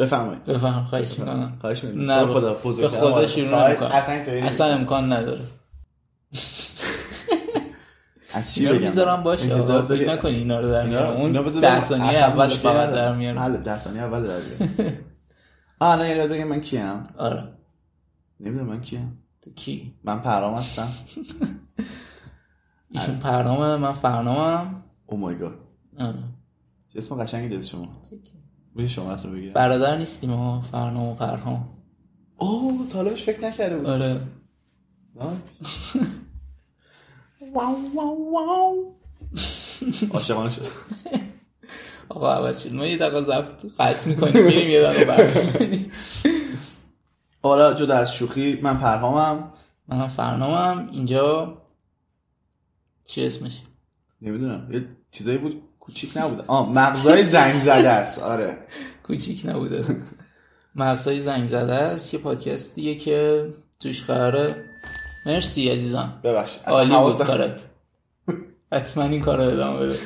بفرمایید. بفهم خواهش می‌کنم. خواهش می‌کنم. نه خدا به خدا. شروع. اصلا اینطوری اصلا. امکان نداره. از چی بگم؟ می‌ذارم باشه. انتظار داری- نکنی اینا رو در میارم. اون اینا بذار ده برم. ثانیه اصلا اول مشکل فقط. در میارم. بله ده ثانیه اول در میارم. آه الان یعنی بگم من کیم؟ آره. نمی‌دونم من کیم. تو کی؟ من پرام هستم. ایشون پرنامه من فرنامم او مای گاد آره. چه اسم قشنگی داد شما. میشه شما رو بگیرم برادر نیستیم ما فرنام و پرهام اوه تا حالا بهش فکر نکرده بود. آره. نایس واو واو واو. عاشقانه شد. آقا عوض شد. ما یه دقیقه ضبط قطع می‌کنیم میریم یه دقیقه برمی‌گردیم. حالا جدا از شوخی من پرهامم. منم فرنامم. اینجا چی اسمش؟ نمی‌دونم. یه چیزایی بود کوچیک نبود آه مغزای زنگ زده است. آره. کوچیک نبوده. مغزهای زنگ زده است. یه پادکستیه که توش قراره. مرسی عزیزم ببخش عالی بود کارت. حتما این کار رو ادامه بده.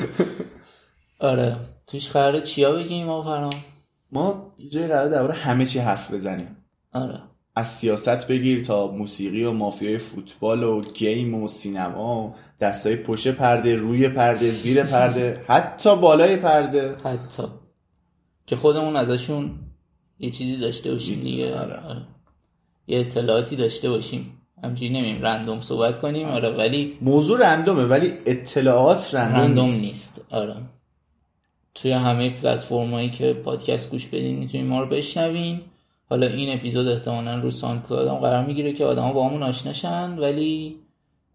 آره. توش قراره چیا بگیم فرام ما یه جایی قرار درباره همه چی حرف بزنیم. آره. از سیاست بگیر تا موسیقی و مافیای فوتبال و گیم و سینما و دستای پشت پرده روی پرده زیر پرده حتی بالای پرده. حتی. که خودمون ازشون یه چیزی داشته باشیم دیگه. آره. آره. یه اطلاعاتی داشته باشیم. همچنین نمیم رندوم صحبت کنیم. آره ولی موضوع رندومه ولی اطلاعات رندوم, رندوم نیست. نیست. آره. توی همه پلتفرم هایی که پادکست گوش بدین می‌تونین ما رو بشنوین. حالا این اپیزود احتمالا رو ساوند کلاود هم قرار می‌گیره که آدما با همون آشناشن ولی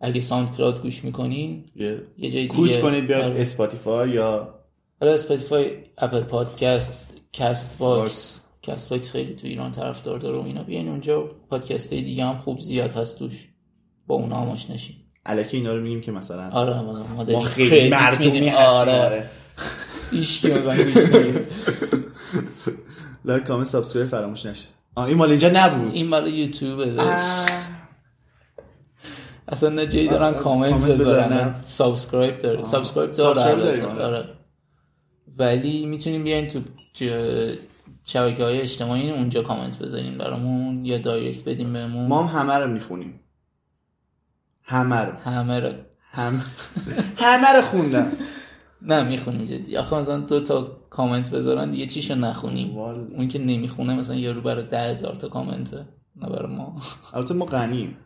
اگه SoundCloud گوش می‌کنین یه یه جای دیگه کوچ کنید بیاد آره. Spotify یا حالا Spotify Apple Podcast Castbox. Castbox خیلی تو ایران طرفدار داره و اینا بیاین اونجا پادکست دیگه هم خوب زیاد هست توش با اونا هم آشناشین الکی اینا رو میگیم که مثلا آره ما ما خیلی مردمی آره آره. گوش نمیده. like comment subscribe فراموش نشه. آه این مال اینجا نبود. این برای یوتیوب داشت. آه. اصلا نه جایی دارن کامنت بذارن، subscribe داره. subscribe داره. داریم، آره. آره. ولی می‌تونیم بیاین تو شبکه های اجتماعی اونجا کامنت بذارین برامون یا direct بدیم بهمون. ما هم همه رو می‌خونیم. همه رو. همه رو. هم... همه رو خوندم. نه می‌خونیم جدی. آخه مثلا دو تا کامنت بذارن دیگه چیشو نخونیم. والا. اون که نمی‌خونه مثلا یارو برای ده هزار تا کامنته نه برای ما. البته ما غنیم.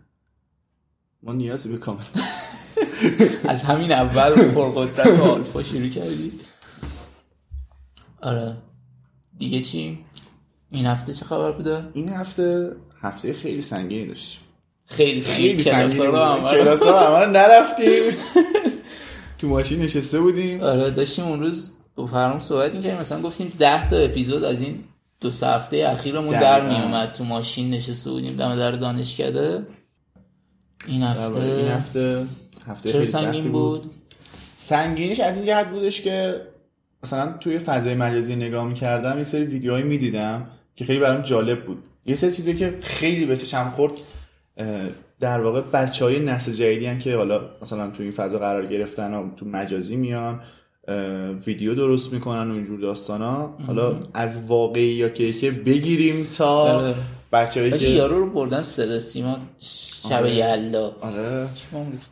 ما نیازی به کامنت. از همین اول پرقدرت و آلفا شروع کردی. آره. دیگه چی؟ این هفته چه خبر بوده؟ این هفته هفته خیلی سنگینی داشت خیلی خیلی سنگین کلاسا رو نرفتیم. تو ماشین نشسته بودیم. آره داشتیم اون روز با فرام صحبت می‌کردیم مثلا گفتیم ده تا اپیزود از این دو سه هفته اخیرمون در. میومد تو ماشین نشسته بودیم دم در دانشکده. این در هفته این هفته هفته چرا سنگین بود. سنگینیش از این جهت بودش که مثلا توی فضای مجازی نگاه می‌کردم یک سری ویدیوهایی می‌دیدم که خیلی برام جالب بود. یه سری چیزی که خیلی به چشم خورد در واقع بچه های نسل جدیدی که حالا مثلا توی این فضا قرار گرفتن و تو مجازی میان. ویدیو درست می‌کنن و اینجور داستان ها حالا از واقعی یا که که بگیریم تا آره. بچه هایی که یارو رو بردن صدا سیما شب آره. یلدا. آره.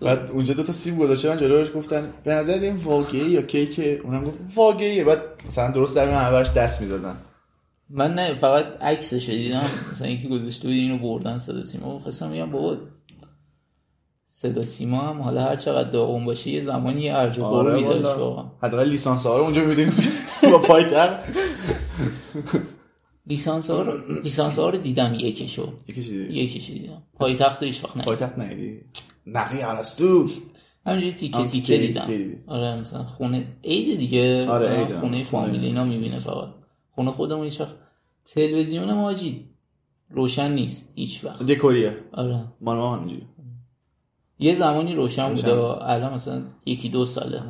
بعد اونجا دو تا سیب گذاشته من جلوش گفتن به نظر این واقعی یا کیک اونم گفت واقعیه. بعد مثلا درست در اولش دست می‌دادن. من نه فقط عکسش دیدم. مثلا یکی گذاشته بود اینو بردن صدا سیما. خواستم میگم بابا صدا سیما هم. حالا هر چقدر داغون باشه یه زمانی یه ارج و قربی داشت واقعا. حداقل لیسانس ها رو اونجا میدیم با پایتر. لیسانس ها رو لیسانس ها رو دیدم. یکیشو. یکی چیزی یکیشو دیدم. پایتخت هیچ وقت ندیدم. پایتخت نیدی نقی ارسطو همینجوری تیکه تیکه دیدم. آره مثلا خونه عید دیگه. آره،. خونه فامیلی. اینا می‌بینه فقط. خونه خودمون هیچ وقت تلویزیون ماجی روشن نیست هیچ وقت دکوریه. آره. ما هم همینجوری یه زمانی روشن روشن. بوده الان مثلا یکی دو ساله.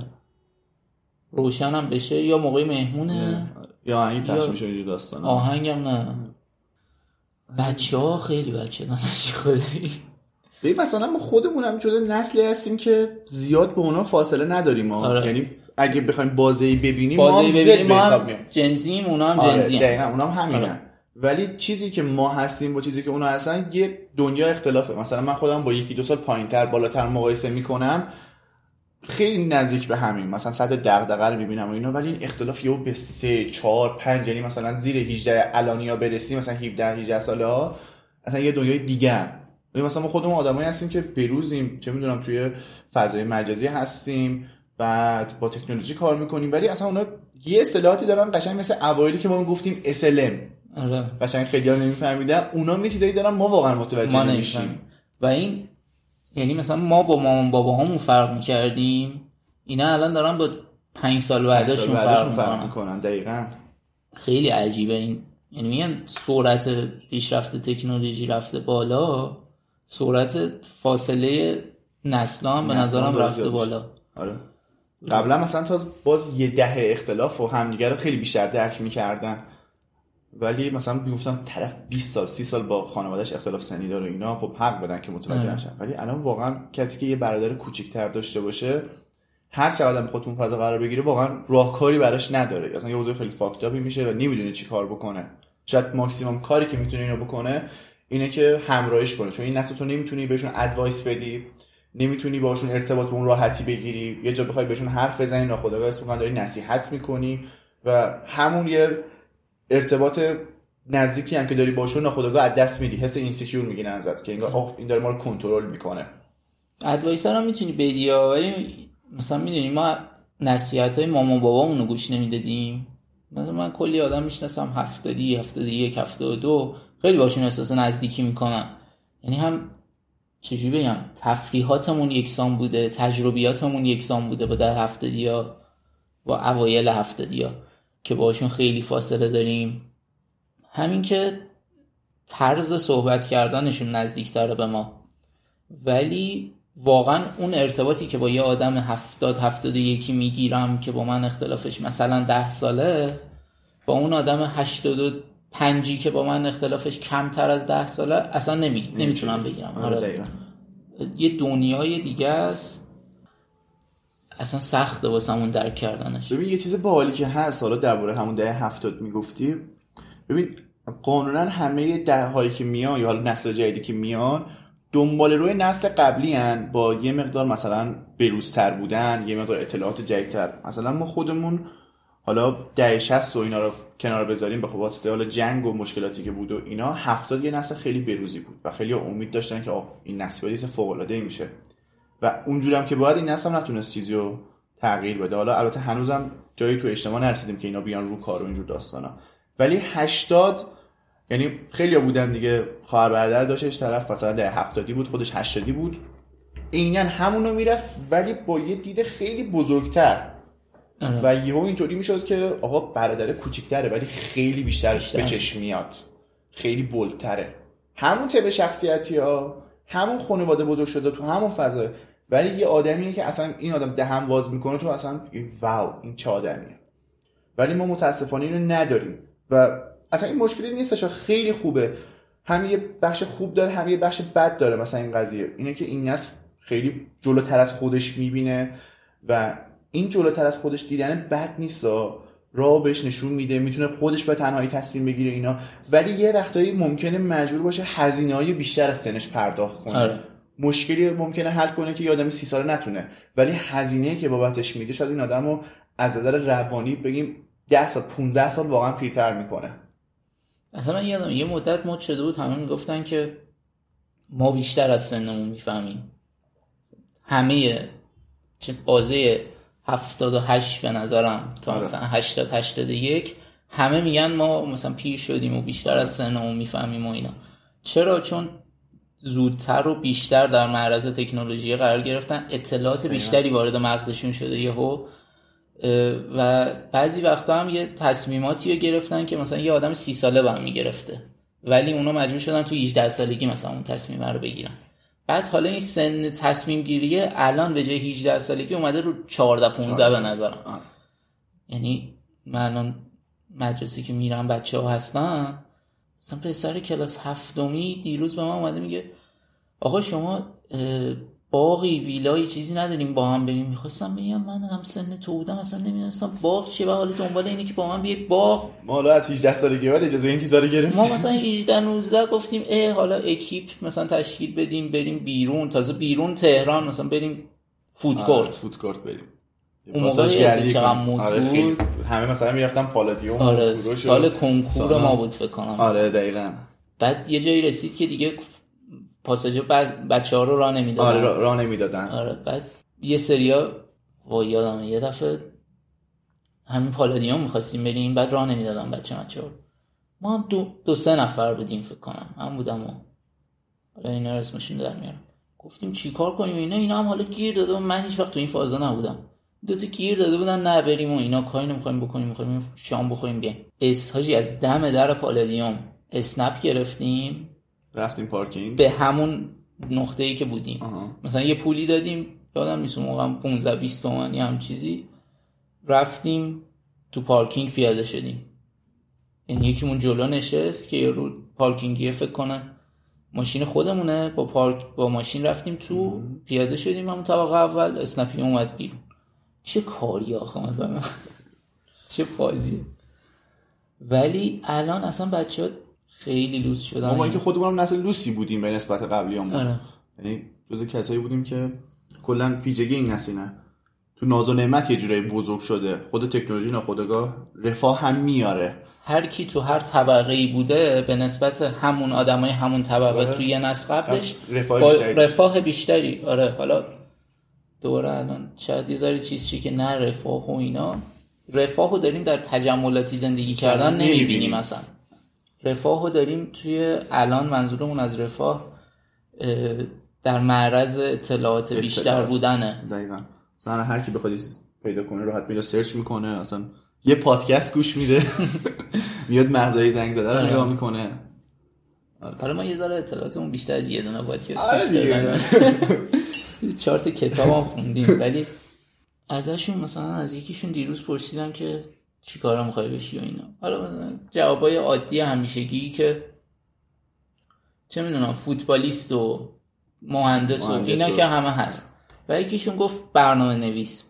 روشن هم بشه یا موقع مهمونه؟ یا این پخش میشه اینجور داستان آهنگم نه. بچه ها خیلی بچه دانش خدایی ببین مثلا ما خودمون هم جزء نسلی هستیم که زیاد به اونا فاصله نداریم ما. آره. یعنی اگه بخوایم بازی ببینیم بازی ما ببینیم ما هم جنزیم اونا هم آره جنزیم. دقیقا اونا هم همینن. آره. ولی چیزی که ما هستیم با چیزی که اونا هستن یه دنیا اختلافه. مثلا من خودم با یکی دو سال پایینتر بالاتر مقایسه می‌کنم خیلی نزدیک به همین. مثلا سطح دغدغه رو می‌بینم و اینا ولی این اختلاف یهو به سه چهار پنج یعنی مثلا زیر 18 الانیا برسیم مثلا 17 18 ساله ها اصلا یه دنیای دیگه مثلا ما خودمون آدمایی هستیم که بروزیم. چه می‌دونم توی فضای مجازی هستیم بعد با تکنولوژی کار می‌کنیم ولی اصلا اونا یه اصطلاحاتی دارن قشنگ مثل اوایلی که ما گفتیم SLM آره. قشنگ خیلی ها نمیفهمیدن. اونا یه چیزایی دارن ما واقعا متوجه ما نمیشیم. و این یعنی مثلا ما با مامان باباهامون فرق می‌کردیم. اینا الان دارن با پنج سال بعدشون فرق فرق می‌کنن. دقیقا. خیلی عجیبه این. یعنی میگن سرعت پیشرفت تکنولوژی رفته بالا سرعت فاصله نسلا هم به نظرم رفته. بالا. آره. قبلا مثلا تا باز یه دهه اختلاف و همدیگه رو خیلی بیشتر درک می‌کردن. ولی مثلا می‌گفتم طرف 20 سال 30 سال با خانوادهش اختلاف سنی داره اینا خب حق بدن که متوجه آره. نشن. ولی الان واقعا کسی که یه برادر کوچیک‌تر داشته باشه هر چقدر هم خودتون فضا قرار بگیره واقعا راهکاری براش نداره. اصلا یه حوزه خیلی fucked up ی میشه و نمی‌دونه چی کار بکنه. شاید ماکسیمم کاری که می‌تونه اینو بکنه اینه که همراهیش کنه. چون این نسل تو نمی‌تونی بهشون advice بدی نمی‌تونی باشون ارتباط به اون راحتی بگیری. یه جا بخوای بهشون حرف بزنی ناخودآگاه اسم داری نصیحت می‌کنی و همون یه ارتباط نزدیکی هم که داری باشون ناخودآگاه از دست میدی. حس insecure می‌گیره ازت که انگار آه این داره ما رو کنترل می‌کنه. ادوایسر هم می‌تونی بدی ولی مثلا می‌دونی ما نصیحت های مامان بابامون رو گوش نمی‌دادیم. مثلا من کلی آدم می‌شناسم هفتادی هفتادی یک هفتاد دو خیلی باشون احساس نزدیکی می‌کنم. یعنی هم چجوری بگم تفریحاتمون یکسان بوده تجربیاتمون یکسان بوده با ده هفتادی ها با اوایل هفتادی ها. که باشون خیلی فاصله داریم. همین که طرز صحبت کردنشون نزدیکتره به ما. ولی واقعا اون ارتباطی که با یه آدم هفتاد هفتاد یکی می‌گیرم که با من اختلافش مثلا ده ساله با اون آدم هشتاد و پنجی که با من اختلافش کمتر از ده ساله اصلا نمی... نمی‌تونم. بگیرم. آره آره. یه دنیای دیگه است. اصلا سخته واسمون درک کردنش. ببین یه چیز باحالی که هست حالا درباره همون دهه هفتاد می‌گفتی ببین قانونا همه ده هایی که میان یا حالا نسل جدیدی که میان دنبال روی نسل قبلی هن با یه مقدار مثلا بروزتر بودن یه مقدار اطلاعات جدیدتر. مثلا ما خودمون حالا ده 60 و اینا رو کنار بذاریم به واسطه حالا جنگ و مشکلاتی که بود و اینا هفتاد یه نسل خیلی بروزی بود و خیلی امید داشتن که آه این نسل باید فوق میشه. و اونجوری هم که باید این نسل نتونست چیزی رو تغییر بده. حالا البته هنوزم جایی تو اجتماع نرسیدیم که اینا بیان رو کار و اینجور داستانا. ولی 80 یعنی خیلی بودن دیگه خواهر برادر داشتش طرف مثلا ده هفتادی بود خودش هشتادی بود. عینا همونو می‌رفت ولی با یه دید خیلی بزرگتر. آره. و یهو اینطوری می‌شد که آقا برادر کوچیکتره ولی خیلی بیشتر به چشم میاد. خیلی بولتره همون تب شخصیتی ها همون خانواده بزرگ شده تو همون فضا ولی یه آدمیه که اصلا این آدم دهن باز می‌کنه تو اصلا واو این چه آدمیه. ولی ما متاسفانه اینو نداریم. و اصلا این مشکلی نیستش خیلی خوبه. هم یه بخش خوب داره هم یه بخش بد داره مثلا این قضیه. اینه که این نسل خیلی جلوتر از خودش می‌بینه و این جلوتر از خودش دیدن بد نیست راه بهش نشون میده می‌تونه خودش به تنهایی تصمیم بگیره اینا. ولی یه وقتایی ممکنه مجبور باشه هزینه های بیشتر از سنش پرداخت کنه. آره. مشکلی ممکنه حل کنه که یه آدم سی ساله نتونه. ولی هزینه که بابتش میده شاید این آدم رو از نظر روانی بگیم 10 سال 15 سال واقعا پیرتر می‌کنه. من یادم یه مدت مد شده بود همه می‌گفتن که ما بیشتر از سنمون می‌فهمیم. همه چه بازه 78 به نظرم تا آره. مثلا 80 81 همه میگن ما مثلا پیر شدیم و بیشتر از سنمون می‌فهمیم و اینا. چرا؟ چون زودتر و بیشتر در معرض تکنولوژی قرار گرفتن. اطلاعات بیشتری وارد مغزشون شده یهو. و بعضی وقتا هم یه تصمیماتی رو گرفتن که مثلا یه آدم سی ساله با هم می‌گرفته. ولی اونا مجبور شدن تو 18 سالگی مثلا اون تصمیم رو بگیرن. بعد حالا این سن تصمیم گیریه الان به جای 18 سالگی اومده رو 14 15 به نظرم. یعنی من الان مدرسه که میرم بچه ها هستن مثلا پسر کلاس هفتمی دیروز به من اومده میگه آقا شما باقی ویلای چیزی نداریم با هم بریم. می‌خواستم بگم من هم سن تو بودم اصلا نمی‌دونستم باغ چیه و حالا دنبال اینه که با من بیای باغ ما حالا از 18 سالگی بعد اجازه این چیزا رو گرفتیم. ما مثلا 18 19 گفتیم اه حالا اکیپ مثلا تشکیل بدیم بریم بیرون. تازه بیرون تهران مثلا بریم فود آره، کورت. فود کورت بریم. اون موقع چقدر. مود آره، بود؟ همه مثلا می‌رفتن پالادیوم و آره و- سال کنکور ما بود فکر کنم. آره دقیقا. بعد یه جایی رسید که دیگه پاساژ بچه ها رو راه نمی‌دادن. آره را, را نمی‌دادن. آره بعد یه سریا وای یادمه یه دفعه همین پالادیوم می‌خواستیم بریم بعد راه نمی‌دادن بچه بچه ها ما هم دو, دو سه نفر بودیم فکر کنم. هم بودم و حالا اینا رو اسمشون در میارم. گفتیم چیکار کنیم؟ اینا اینا هم حالا گیر داده و من هیچ وقت تو این فازا نبودم. دو تا گیر داده بودن نه بریم و اینا کاری نمی‌خوایم بکنیم می‌خوایم شام بخوریم بیایم اس حاجی از دم در پالادیوم اسنپ گرفتیم. رفتیم پارکینگ. به همون نقطه ای که بودیم. آها. مثلا یه پولی دادیم یادم نیست اون موقع 15 20 تومن یه هم چیزی. رفتیم تو پارکینگ پیاده شدیم. یعنی یکیمون جلو نشست که رو پارکینگیه فکر کنه. ماشین خودمونه با پارک با ماشین رفتیم تو پیاده شدیم. همون طبقه اول اسنپی اومد بیرون. چه کاری آخه مثلا؟ چه فازیه ولی الان اصلا بچه ها خیلی لوس شدن. ما اینکه خودمون هم نسل لوسی بودیم به نسبت قبلیامون. آره. یعنی جز کسایی بودیم که کلا فیجگی این نسینه تو ناز و نعمت یه جورایی بزرگ شده. خود تکنولوژی ناخودآگاه رفاه هم میاره. هر کی تو هر طبقه ای بوده به نسبت همون آدمای همون طبقه توی یه نسل قبلش رفاه بیشتری. رفاه بیشتری. آره حالا دوره الان شاید یه ذره چیز چی که نه رفاه و اینا. رفاه رو داریم در تجملاتی زندگی کردن نمی‌بینیم. اصلا. رفاه رو داریم توی الان منظورمون از رفاه اه، در معرض اطلاعات بیشتر اطلاعات. بودنه. دقیقا. مثلا هر کی بخواد پیدا کنه راحت میره سرچ می‌کنه اصلا یه پادکست گوش میده. میاد مغزای زنگ زده رو آره. نگاه می‌کنه. حالا ما یه ذره اطلاعاتمون بیشتر از یه دونه پادکست چهار تا کتاب هم خوندیم. ولی ازشون مثلا از یکیشون دیروز پرسیدم که چی کارا می‌خوای بشی و اینا. حالا مثلا جوابای عادی همیشگی که چه می‌دونم فوتبالیست و مهندس و اینا و- که همه هست. و یکیشون گفت برنامه نویس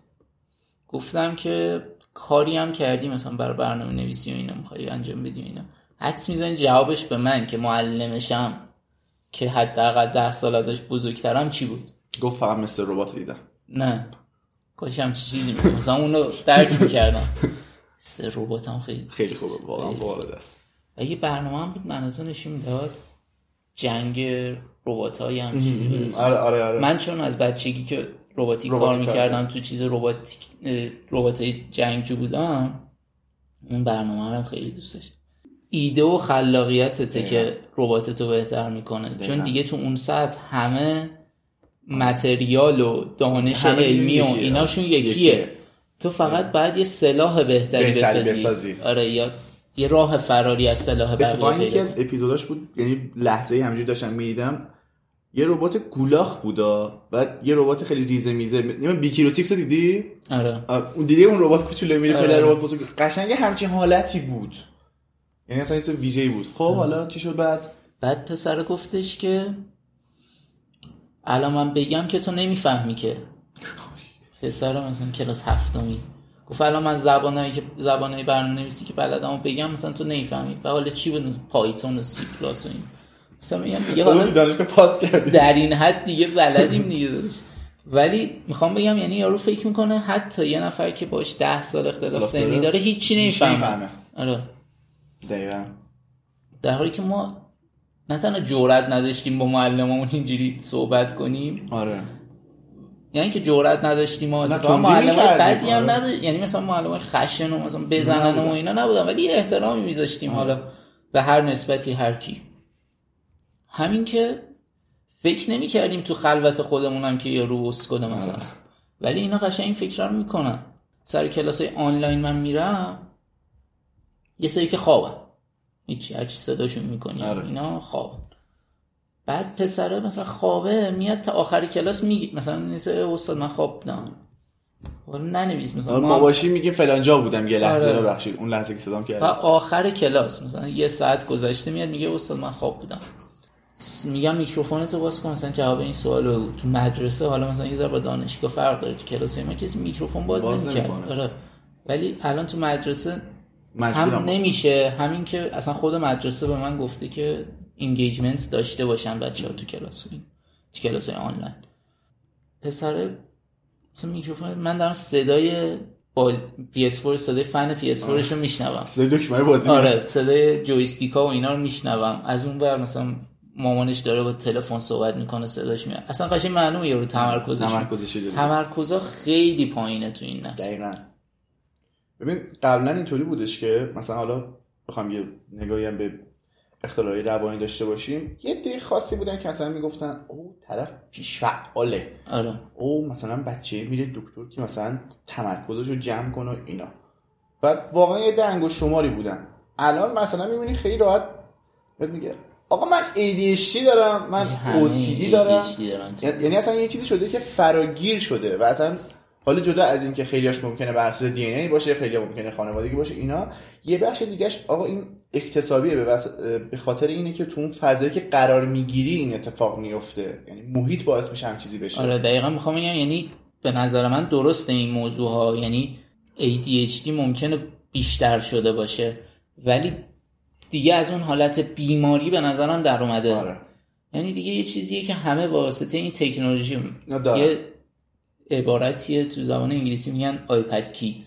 گفتم که کاری هم کردی مثلا برای برنامه نویسی و اینا می‌خوای انجام بدی و اینا. حدس می‌زنی جوابش به من که معلمشم که حداقل ده سال ازش بزرگترم چی بود؟ گفت فقط مثل ربات دیدم. نه. کاش هم چیزی میگم مثلا اونو درک می‌کردم. است ربات هم خیلی خیلی خوبه. واقعا وارد است یه برنامه هم بود مناتون نشون می‌داد. جنگ ربات های هم چیزی آره آره آره. من چون از بچگی که رباتیک کار می‌کردم تو چیز رباتیک ربات جنگجو بودم اون برنامه رو خیلی دوست داشتم. ایده و خلاقیتته که رباتتو بهتر می‌کنه. چون دیگه تو اون سطح همه material و دانش علمی و. ایناشون یکیه. یکیه. تو فقط باید یه سلاح بهتری, بسازی. بسازی. آره یا یه راه فراری از سلاح بقیه یکی از اپیزوداش بود یعنی لحظه همینجوری داشتم می‌دیدم یه ربات گولاخ بودا بعد یه ربات خیلی ریزه میزه. نمی‌دونم Big Hero Six رو دیدی؟ آره. اون دیدی اون ربات کوچولو میره آره. پدر ربات بزرگ. قشنگ همچین حالتی بود. یعنی اصلا یه ویژه‌ای بود. خب حالا چی شد بعد؟ بعد پسر گفتش که الان من بگم که تو نمی‌فهمی که. پسر مثلا کلاس هفتمی. گفت الان من زبانایی که زبانای برنامه نویسی که بلدم و بگم مثلا تو نمی‌فهمی. و حالا چی بود؟ پایتون و سی پلاس و این. مثلا میگم دیگه حالا دانشگاه پاس کردی. در این حد دیگه بلدیم دیگه داشت ولی می‌خوام بگم یعنی یارو فکر می‌کنه حتی یه نفر که باش ده سال اختلاف سنی داره. هیچی هیچ نمی‌فهمه نمی‌فهمه. آره. دقیقا. در حالی که ما نه تنها جرئت نداشتیم با معلممون اینجوری صحبت کنیم. آره. یعنی که جرئت نداشتیم ما تندی معلم بدی هم آره. نداشت. یعنی مثلا معلم خشن و مثلا بزنن و. اینا نبودن ولی یه احترامی میذاشتیم حالا به هر نسبتی هر کی. همین که فکر نمی کردیم تو خلوت خودمون هم که یه رو اسکله مثلا. ولی اینا قشنگ این فکر رو می‌کنن. سر کلاس های آنلاین من میرم یه سری که خوابن. هیچی هرچی صداشون می‌کنی؟ آره. اینا خوابن بعد پسره مثلا خوابه میاد تا آخر کلاس میگه مثلا نیست "اه، استاد من خواب حالا ننویس مثلا ما باشیم میگیم فلان جا بودم یه لحظه آره. ببخشید اون لحظه که صدام و کرد آخر کلاس مثلا یه ساعت گذشته میاد میگه استاد من خواب بودم. میگم میکروفونتو باز کن مثلا جواب این سوال رو تو مدرسه حالا مثلا یه ذره با دانشگاه فرق داره تو کلاس ما کسی میکروفون باز, باز نمی‌کرد. آره. ولی الان تو مدرسه هم نمیشه. همین که اصلا خود مدرسه به من گفته که engagement داشته باشن بچه ها تو کلاس تو کلاس آنلاین. پسر مثلا میکروفون من دارم صدای با PS4 صدای فن PS4 رو میشنوم. صدای دکمه بازی آره صدای جویستیکا و اینا رو میشنوم. از اون ور مثلا مامانش داره با تلفن صحبت می‌کنه صداش میاد. اصلا قشنگ معلومه یارو تمرکزش. تمرکزش تمرکزا خیلی پایینه تو این نسل. دقیقا. ببین قبلا اینطوری بودش که مثلا حالا بخوام یه نگاهی هم به اختلالای روانی داشته باشیم یه دی خاصی بودن که مثلا می‌گفتن او طرف پیشفعاله. آره. او مثلا بچه میره دکتر که مثلا تمرکزش رو جمع کنه و اینا. بعد واقعا یه دنگ و شماری بودن. الان مثلا می‌بینی خیلی راحت بهت میگه آقا من ADHD دارم من OCD دارم. تو. یعنی اصلا یه چیزی شده که فراگیر شده و اصلا حالا جدا از اینکه خیلیاش ممکنه بر اساس دی ای باشه خیلی ممکنه خانوادگی باشه اینا یه بخش دیگهش آقا این اکتسابیه به, وس... به خاطر اینه که تو اون فضایی که قرار می‌گیری این اتفاق میفته یعنی محیط باعث میشه هم چیزی بشه. آره دقیقا می‌خوام بگم یعنی به نظر من درسته این موضوع ها یعنی ADHD ممکنه بیشتر شده باشه ولی دیگه از اون حالت بیماری به نظرم در اومده. آره. یعنی دیگه یه چیزیه که همه واسطه این تکنولوژی. یه عبارتیه تو زبان انگلیسی میگن آیپد کیت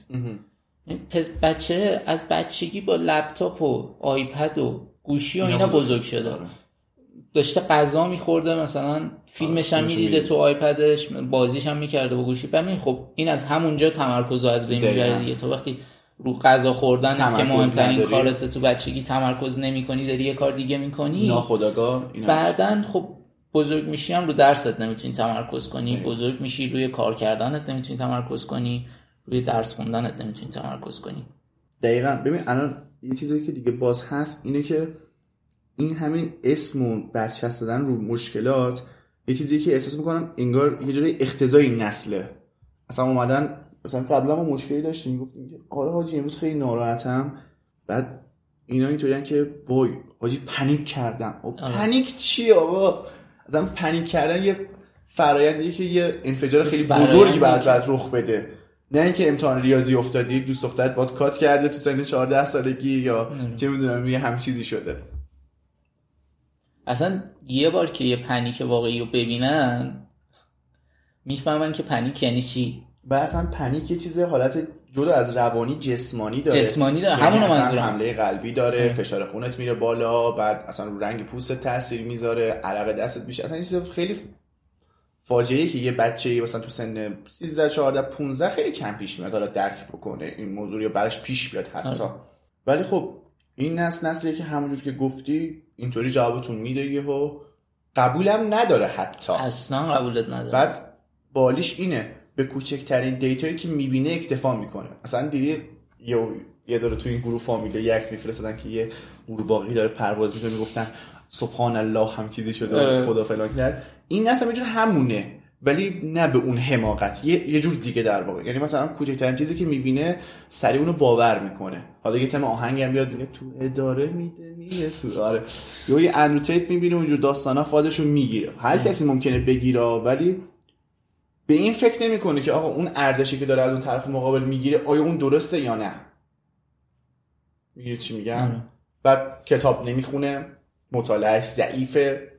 پس بچه از بچگی با لپتاپ و آیپد و گوشی و اینا بزرگ شده آره. داشته غذا میخورده مثلا فیلمش هم فیلمشو می‌دیده. تو آیپدش بازیش هم می‌کرده با گوشی ببین خب این از همونجا تمرکز رو از بین. می‌بره دیگه تو وقتی رو غذا خوردن که مهمترین. کارت تو بچگی تمرکز نمی‌کنی داری یه کار دیگه می‌کنی ناخداگاه بعدا خب بزرگ میشی هم رو درست نمی‌تونی تمرکز کنی بزرگ میشی روی کار کردنت نمی‌تونی تمرکز کنی روی درس خوندنت نمی‌تونی تمرکز کنی. دقیقا. ببین الان یه چیزی که دیگه باز هست اینه که این همین اسم و برچسب دادن رو مشکلات یه چیزی که احساس می‌کنم انگار یه جوری اختزای نسله. اصلا اومدن مثلا قبلا ما مشکلی داشتیم گفتیم که آره حاجی امروز خیلی ناراحتم. بعد اینا اینطوریان که وای حاجی panic کردم. او آره. panic چیه آقا اصلا panic کردن یه فرایندیه که یه انفجار خیلی بزرگی باید باید رخ بده. نه اینکه امتحان ریاضی افتادی دوست دخترت باهات cut کرده تو سن 14 سالگی یا چه می‌دونم یه همچین چیزی شده. اصلا یه بار که یه panic واقعی رو ببینن می‌فهمن که panic یعنی چی. و اصلا panic یه چیز حالت جدا از روانی جسمانی داره. جسمانی داره. یعنی همونو اصلا منظورم. حمله قلبی داره فشار خونت میره بالا بعد اصلا رو رنگ پوست تاثیر می‌ذاره عرق دستت میشه. اصلا چیز خیلی فاجعه ای که یه بچه مثلا تو سن 13 14 15 خیلی کم پیش میاد حالا درک بکنه. این موضوع یا براش پیش بیاد حتی. آره. ولی خب این نسل نسلیه که همونجور که گفتی اینطوری جوابتون میده یهو قبولم نداره حتی. اصلا قبولت ندارم بعد بالیش اینه. به کوچکترین دیتایی که می‌بینه اکتفا می‌کنه. مثلا دیدی یه یه داره تو این گروه فامیله یه عکس میفرستادن که یه قورباغه داره پرواز می‌کنه می‌گفتن سبحان الله هم چیزی شده آره. خدا فلان کرد. این اصلا یه جور همونه ولی نه به اون حماقت. یه, یه جور دیگه در واقع. یعنی مثلا کوچکترین چیزی که می‌بینه سریع اونو باور می‌کنه. حالا یه تم آهنگ هم بیاد میگه تو اداره میده میره تو آره. یا یه انوتیت می‌بینه اونجور داستانا فادشو می‌گیره. هر کسی ممکنه بگیره ولی به این فکر نمی‌کنه که آقا اون ارزشی که داره از اون طرف مقابل می‌گیره آیا اون درسته یا نه؟ می‌گیره چی میگم؟ آره. بعد کتاب نمی‌خونه مطالعهش ضعیفه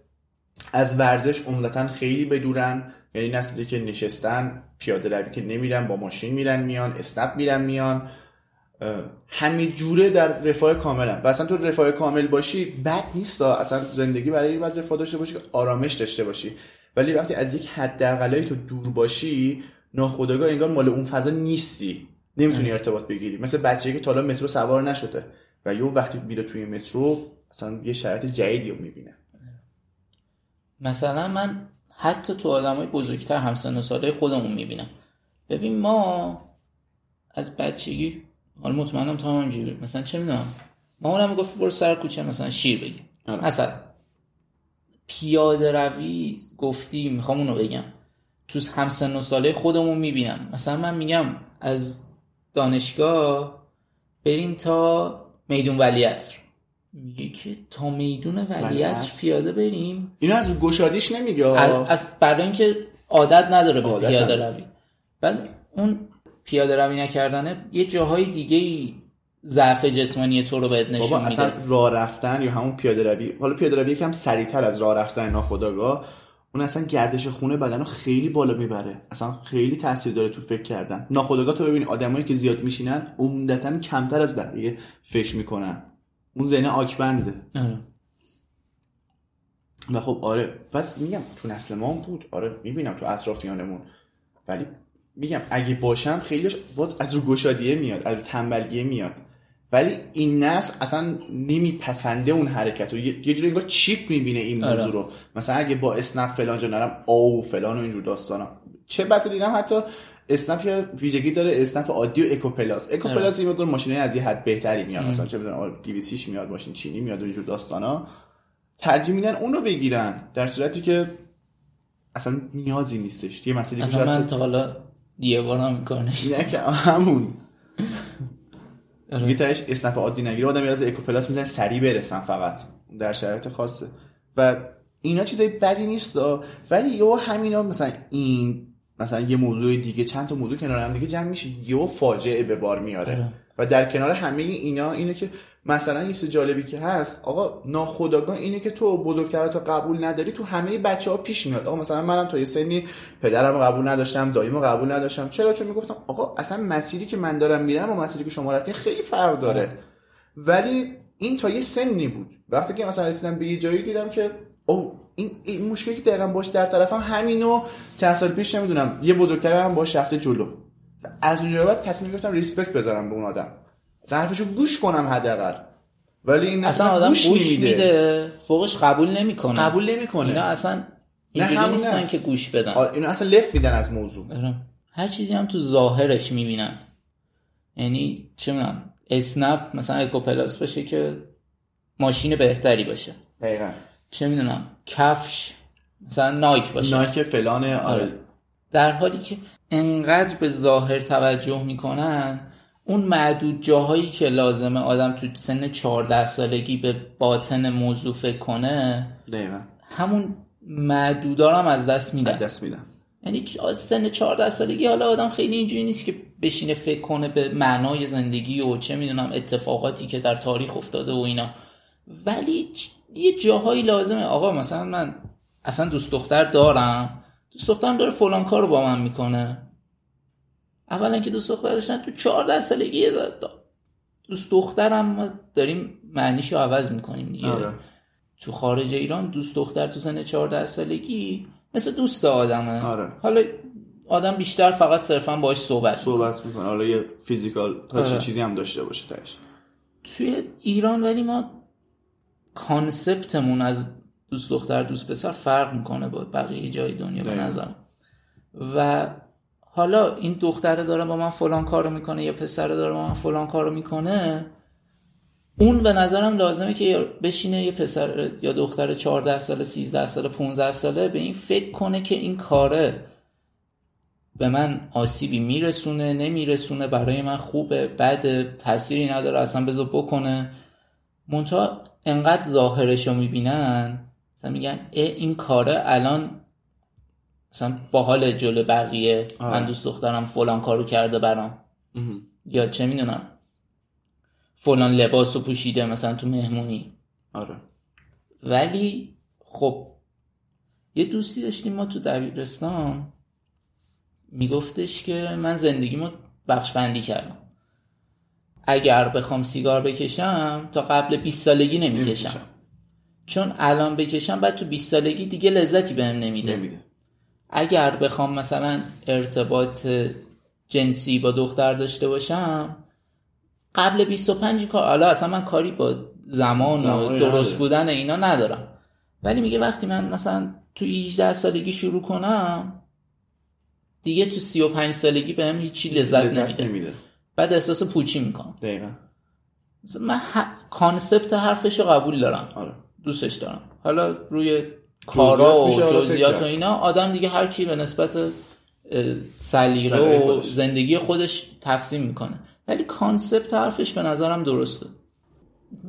از ورزش عمدتا خیلی بدورن یعنی نسلی که نشستن پیاده روی که نمیرن با ماشین میرن میان اسنپ میرن میان. همه جوره در رفاه کاملن. و اصلا تو رفاه کامل باشی بد نیست اصلا زندگی برای این باید رفاه داشته باشی که آرامش داشته باشی. ولی وقتی از یک حداقلایی تو دور باشی ناخودآگاه انگار مال اون فضا نیستی. نمی‌تونی ارتباط بگیری. مثل بچه‌ای که تا حالا مترو سوار نشده و یه وقتی میره توی مترو اصلا یه شرایط جدیدی رو می‌بینه. مثلا من حتی تو آدمای بزرگتر همسن و ساله خودمون می‌بینم. ببین ما از بچگی حالا مطمئنم تو هم همینجوری مثلا چه می‌دونم؟ مامانم گفت برو سر کوچه مثلا شیر بگیر. آره. مثلا. پیاده روی گفتی می‌خوام اونو بگم. تو همسن و ساله خودمون می‌بینم. مثلا من میگم از دانشگاه بریم تا میدون ولی میگه که تا میدون ولی ولی از عصر. پیاده بریم. اینو از گشادیش نمیگه از, برای اینکه عادت نداره به پیاده. روی. بعد اون پیاده روی نکردنه یه جاهای دیگه ای ضعف جسمانی تو رو بهت بابا نشون اصلا میده راه رفتن یا همون پیاده روی حالا پیاده روی یکم سریعتر از راه رفتن ناخودآگاه اون اصلا گردش خون بدن رو خیلی بالا می‌بره. اصلا خیلی تاثیر داره تو فکر کردن. ناخودآگاه تو ببینی آدمایی که زیاد میشینن عمدتا کمتر از بقیه فکر می‌کنن. اون ذهن آکبنده. آره. و خب آره. پس میگم تو نسل ما هم بود. آره می‌بینم تو اطرافیانمون. ولی میگم اگه باشه هم خیلیش باز از رو گشادیه میاد از رو تنبلیه میاد. ولی این نسل اصلا نمیپسنده اون حرکت رو. یه جوری انگار cheap می‌بینه این آره. موضوع رو. مثلا اگه با اسنپ فلان جا نرم او فلان و اینجور داستانا چه بسا دیدم حتی اسنپ یه ویژگی داره اسنپ عادی و اکوپلاس. اکوپلاس یه مقدار ماشینای از یه حد بهتری میاد. مثلا چه می‌دونم دیویسیش میاد ماشین چینی میاد و اینجور داستانا. ترجیح میدن اونو بگیرن. در صورتی که اصلا نیازی نیستش. یه مسئله اصلا من تا حالا یه بارم می‌کنه نه که همون. آره. یه تاش اسنپ عادی نگیره آدم یاد اکوپلاس می‌زنه سریع برسن فقط. در شرایط خاصه و اینا چیزای بدی نیست ولی یه همینا مثلا این مثلا یه موضوع دیگه چند تا موضوع کنار هم دیگه جمع میشه یه فاجعه به بار میاره آره. و در کنار همه اینا اینه که مثلا یه چیز جالبی که هست آقا ناخودآگاه اینه که تو بزرگترات قبول نداری تو همه بچه ها پیش میاد. آقا مثلا منم تا یه سنی پدرم قبول نداشتم داییمو قبول نداشتم. چرا؟ چون می‌گفتم آقا اصلا مسیری که من دارم میرم و مسیری که شما رفتین خیلی فرق داره. ولی این تا یه سنی بود. وقتی که مثلا رسیدم به یه جایی دیدم که او این, این مشکلی که دقیقا باش در طرفم همینو چند سال پیش نمی‌دونم یه بزرگتر هم باش رفته جلو. از اونجا بعد تصمیم گرفتم ریسپکت بذارم به اون آدم. ظرفشو گوش کنم حداقل. ولی این اصلا آدم گوش, میده. فوقش قبول نمی‌کنه. قبول نمی‌کنه. اینا اصلا اینجوری نیستن نه. که گوش بدن. آره، اینا اصلا لفت میدن از موضوع. آره. هر چیزی هم تو ظاهرش می‌بینن. یعنی چه می‌دونم اسنپ مثلا اکوپلاس باشه که ماشین بهتری باشه. دقیقا. چه می‌دونم کفش مثلا نایک باشه. نایک فلانه آره. در حالی که انقدر به ظاهر توجه می‌کنن اون معدود جاهایی که لازمه آدم تو سن 14 سالگی به باطن موضوع فکر کنه دقیقا. همون معدودا رو هم از دست میدن. دست میدم یعنی از سن 14 سالگی حالا آدم خیلی اینجوری نیست که بشینه فکر کنه به معنای زندگی و چه می‌دونم اتفاقاتی که در تاریخ افتاده و اینا. ولی یه جاهایی لازمه. آقا مثلا من اصلا دوست دختر دارم. دوست دخترم داره فلان کار رو با من می‌کنه. اولا که دوست دختر داشتن تو 14 سالگی دوست دخترم ما داریم معنیش رو عوض می‌کنیم دیگه آره. تو خارج ایران دوست دختر تو سن 14 سالگی مثل دوست آدمه آره. حالا آدم بیشتر فقط صرفا باش صحبت صحبت می‌کنه حالا یه فیزیکال تا آره. چیزی هم داشته باشه تاش توی ایران ولی ما کانسپتمون از دوست دختر دوست پسر فرق می‌کنه با بقیه جای دنیا به. نظرم و حالا این دختره داره با من فلان کارو می‌کنه یا پسره داره با من فلان کارو می‌کنه اون به نظرم لازمه که بشینه یه پسر یا دختر 14 ساله 13 ساله 15 ساله به این فکر کنه که این کاره به من آسیبی میرسونه نمیرسونه برای من خوبه بد تأثیری نداره اصلا بذار بکنه. منتها انقدر ظاهرش رو می‌بینن مثلا میگن اه این کاره الان مثلا با حال جلو بقیه آره. من دوست دخترم فلان کارو کرده برام. یا چه می‌دونم. فلان لباس رو پوشیده مثلا تو مهمونی. آره. ولی خب یه دوستی داشتیم ما تو دبیرستان. میگفتش که من زندگیمو بخش بندی کردم. اگر بخوام سیگار بکشم تا قبل 20 سالگی نمی‌کشم. نمی‌کشم. چون الان بکشم بعد تو 20 سالگی دیگه لذتی بهم نمیده. نمیده. اگر بخوام مثلا ارتباط جنسی با دختر داشته باشم قبل 25 کار حالا اصلا من کاری با زمان و درست. بودن اینا ندارم. ولی میگه وقتی من مثلا تو 18 سالگی شروع کنم دیگه تو 35 سالگی بهم هیچی لذت, لذت نمیده. نمیده. بعد احساس پوچی می‌کنم. دقیقا. مثلا من ه- کانسپت حرفش رو قبول دارم. آره. دوستش دارم. حالا روی کارا و جزئیات و. اینا آدم دیگه هر کی به نسبت سلیقه و. زندگی خودش تقسیم می‌کنه ولی کانسپت حرفش به نظرم درسته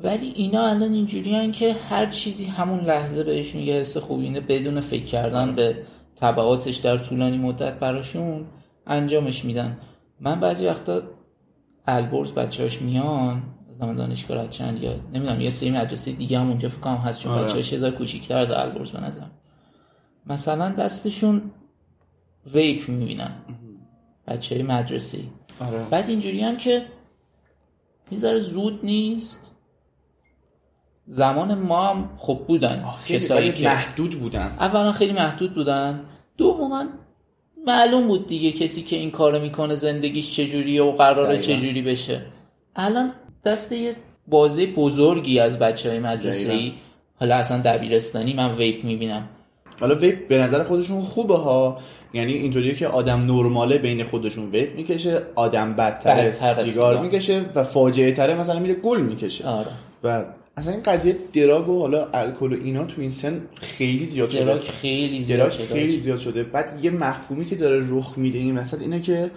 ولی اینا الان اینجوری که هر چیزی همون لحظه بهشون یه حس خوبی بدون فکر کردن به طبعاتش در طولانی مدت براشون انجامش میدن من بعضی وقتا البرز بچه‌هاش میان نام دانشگاه رد چند یا نمی‌دونم یه سری مدرسه دیگه هم اونجا فکر هست چون آره. بچه‌هاش یه ذره کوچیک‌تر از البرز به نظر مثلا دستشون ویپ می‌بینم بچه های مدرسه آره. بعد اینجوری هم که یه ذره زود نیست. زمان ما هم خب بودن کسایی که محدود بودن. اولا خیلی محدود بودن. دوما معلوم بود دیگه کسی که این کارو می‌کنه زندگیش چجوریه و قراره دقیقاً. چجوری بشه. الان دست یه بازه بزرگی از بچه های مدرسه ای. حالا اصلا دبیرستانی من vape می‌بینم. حالا vape به نظر خودشون خوبه ها. یعنی اینطوریه که آدم نرماله بین خودشون vape می‌کشه آدم بدتره بدتره سیگار سیگار. می‌کشه و فاجعه تره مثلا میره گل می‌کشه. آره. و اصلا این قضیه drug و حالا الکل و اینا تو این سن خیلی زیاد شده. drug خیلی زیاد drug شده. خیلی زیاد شده. بعد یه مفهومی که داره رخ میده این وسط اینه که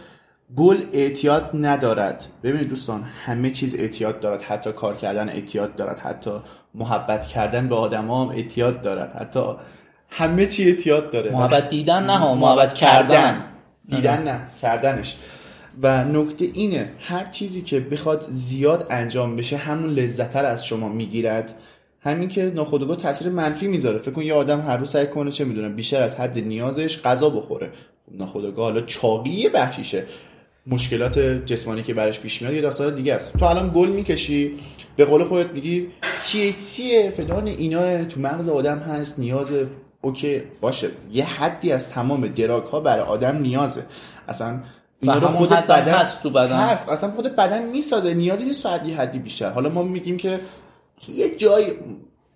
گل اعتیاد ندارد. ببینید دوستان همه چیز اعتیاد دارد. حتی کار کردن اعتیاد دارد. حتی محبت کردن به آدما هم اعتیاد دارد. حتی همه چی اعتیاد داره. محبت دیدن نه ها محبت کردن. دیدن نه کردنش. و نکته اینه هر چیزی که بخواد زیاد انجام بشه همون لذتر از شما می‌گیرد. همین که ناخودآگاه تاثیر منفی می‌ذاره. فکر کن یه آدم هر روز سعی کنه چه می‌دونم بیشتر از حد نیازش غذا بخوره. ناخودآگاه حالا چاقی یه بخشیشه. مشکلات جسمانی که براش پیش میاد یه داستان دیگه است. تو الان گل می‌کشی به قول خودت میگی THC فلان اینا تو مغز آدم هست نیاز اوکی باشه. یه حدی از تمام دراگ ها برای آدم نیازه. اصلا اینا رو خود بدن هست تو بدن. هست. اصلا خود بدن می‌سازه. نیازی نیست حدی حدی بیشتر. حالا ما میگیم که یه جای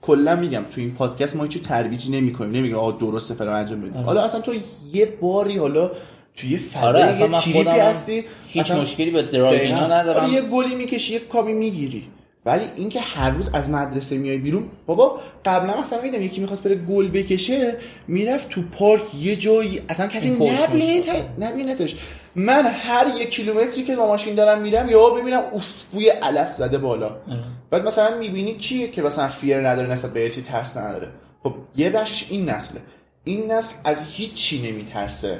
کلا میگم تو این پادکست ما هیچ ترویج نمی‌کنیم. نمیگم آقا درسته فلان انجام بدید حالا اصلا تو یه باری حالا تو یه آره فضای اصلا یه تریپی هستی هیچ اصلا مشکلی به. اینا ندارم. آره، یه گلی می‌کشی یه کامی می‌گیری. ولی اینکه هر روز از مدرسه میای بیرون بابا قبلا مثلا می‌دیدم یکی می‌خواست بره گل بکشه می‌رفت تو پارک یه جایی اصلا کسی نبینه نبینتش من هر یک کیلومتری که با ماشین دارم میرم یا ببینم اوف بوی علف زده بالا. بعد مثلا می‌بینی کیه که مثلا fear نداره نسبت به چی ترس نداره. خب یه بخشش این نسله. این نسل از هیچی نمیترسه.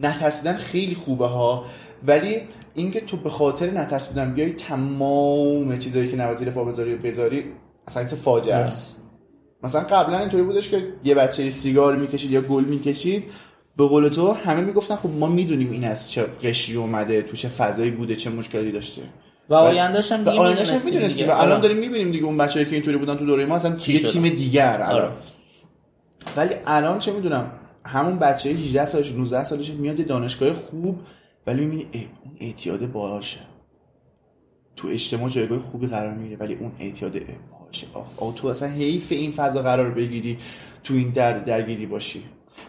نترسیدن خیلی خوبه ها ولی اینکه تو به خاطر نترسیدن بیای تمام چیزایی که نوازیر پا بذاری و بذاری اصلا فاجعه است مثلا قبلا اینطوری بودش که یه بچه سیگار می‌کشید یا گل می‌کشید به قول تو همه می‌گفتن خب ما می‌دونیم این از چه قشری اومده تو چه فضایی بوده چه مشکلاتی داشته و آیندهش هم می‌دونستیم و الان آره. داریم می‌بینیم دیگه اون بچه‌ای که اینطوری بودن تو دوره ما اصلا چی یه؟ تیم دیگر الان آره. ولی الان چه می‌دونم همون بچه 18 سالش 19 سالش میاد یه دانشگاه خوب ولی می‌بینی اون اعتیاد باشه تو اجتماع جایگاه خوبی قرار می‌گیره ولی اون اعتیاد باشه آه, تو اصلا حیف این فضا قرار بگیری تو این در درگیری باشی.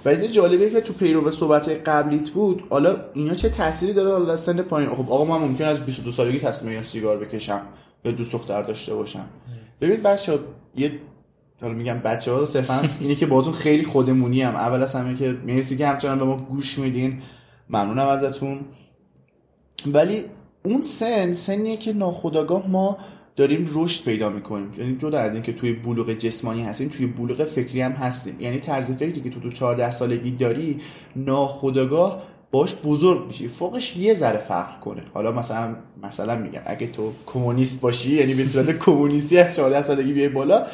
و از جالبه که تو پیرو صحبت قبلیت بود حالا اینا چه تأثیری داره؟ حالا سن پایین. خب آقا من ممکن از 22 سالگی تصمیم سیگار بکشم یا دوست دختر داشته باشم. ببین بچه یه حالا میگم بچه ها صرفا اینه که باهاتون خیلی خودمونی هم اول از همه که مرسی که همچنان به ما گوش میدین. ممنونم ازتون. ولی اون سن سنیه که ناخداگاه ما داریم رشد پیدا می‌کنیم. یعنی جدا از اینکه توی بلوغ جسمانی هستیم توی بلوغ فکری هم هستیم. یعنی طرز فکری که تو تو 14 سالگی داری ناخداگاه باش بزرگ میشی. فوقش یه ذره فرق کنه. حالا مثلا مثلا میگم اگه تو کمونیست باشی یعنی به صورت کمونیستی از 14 سالگی بیای بالا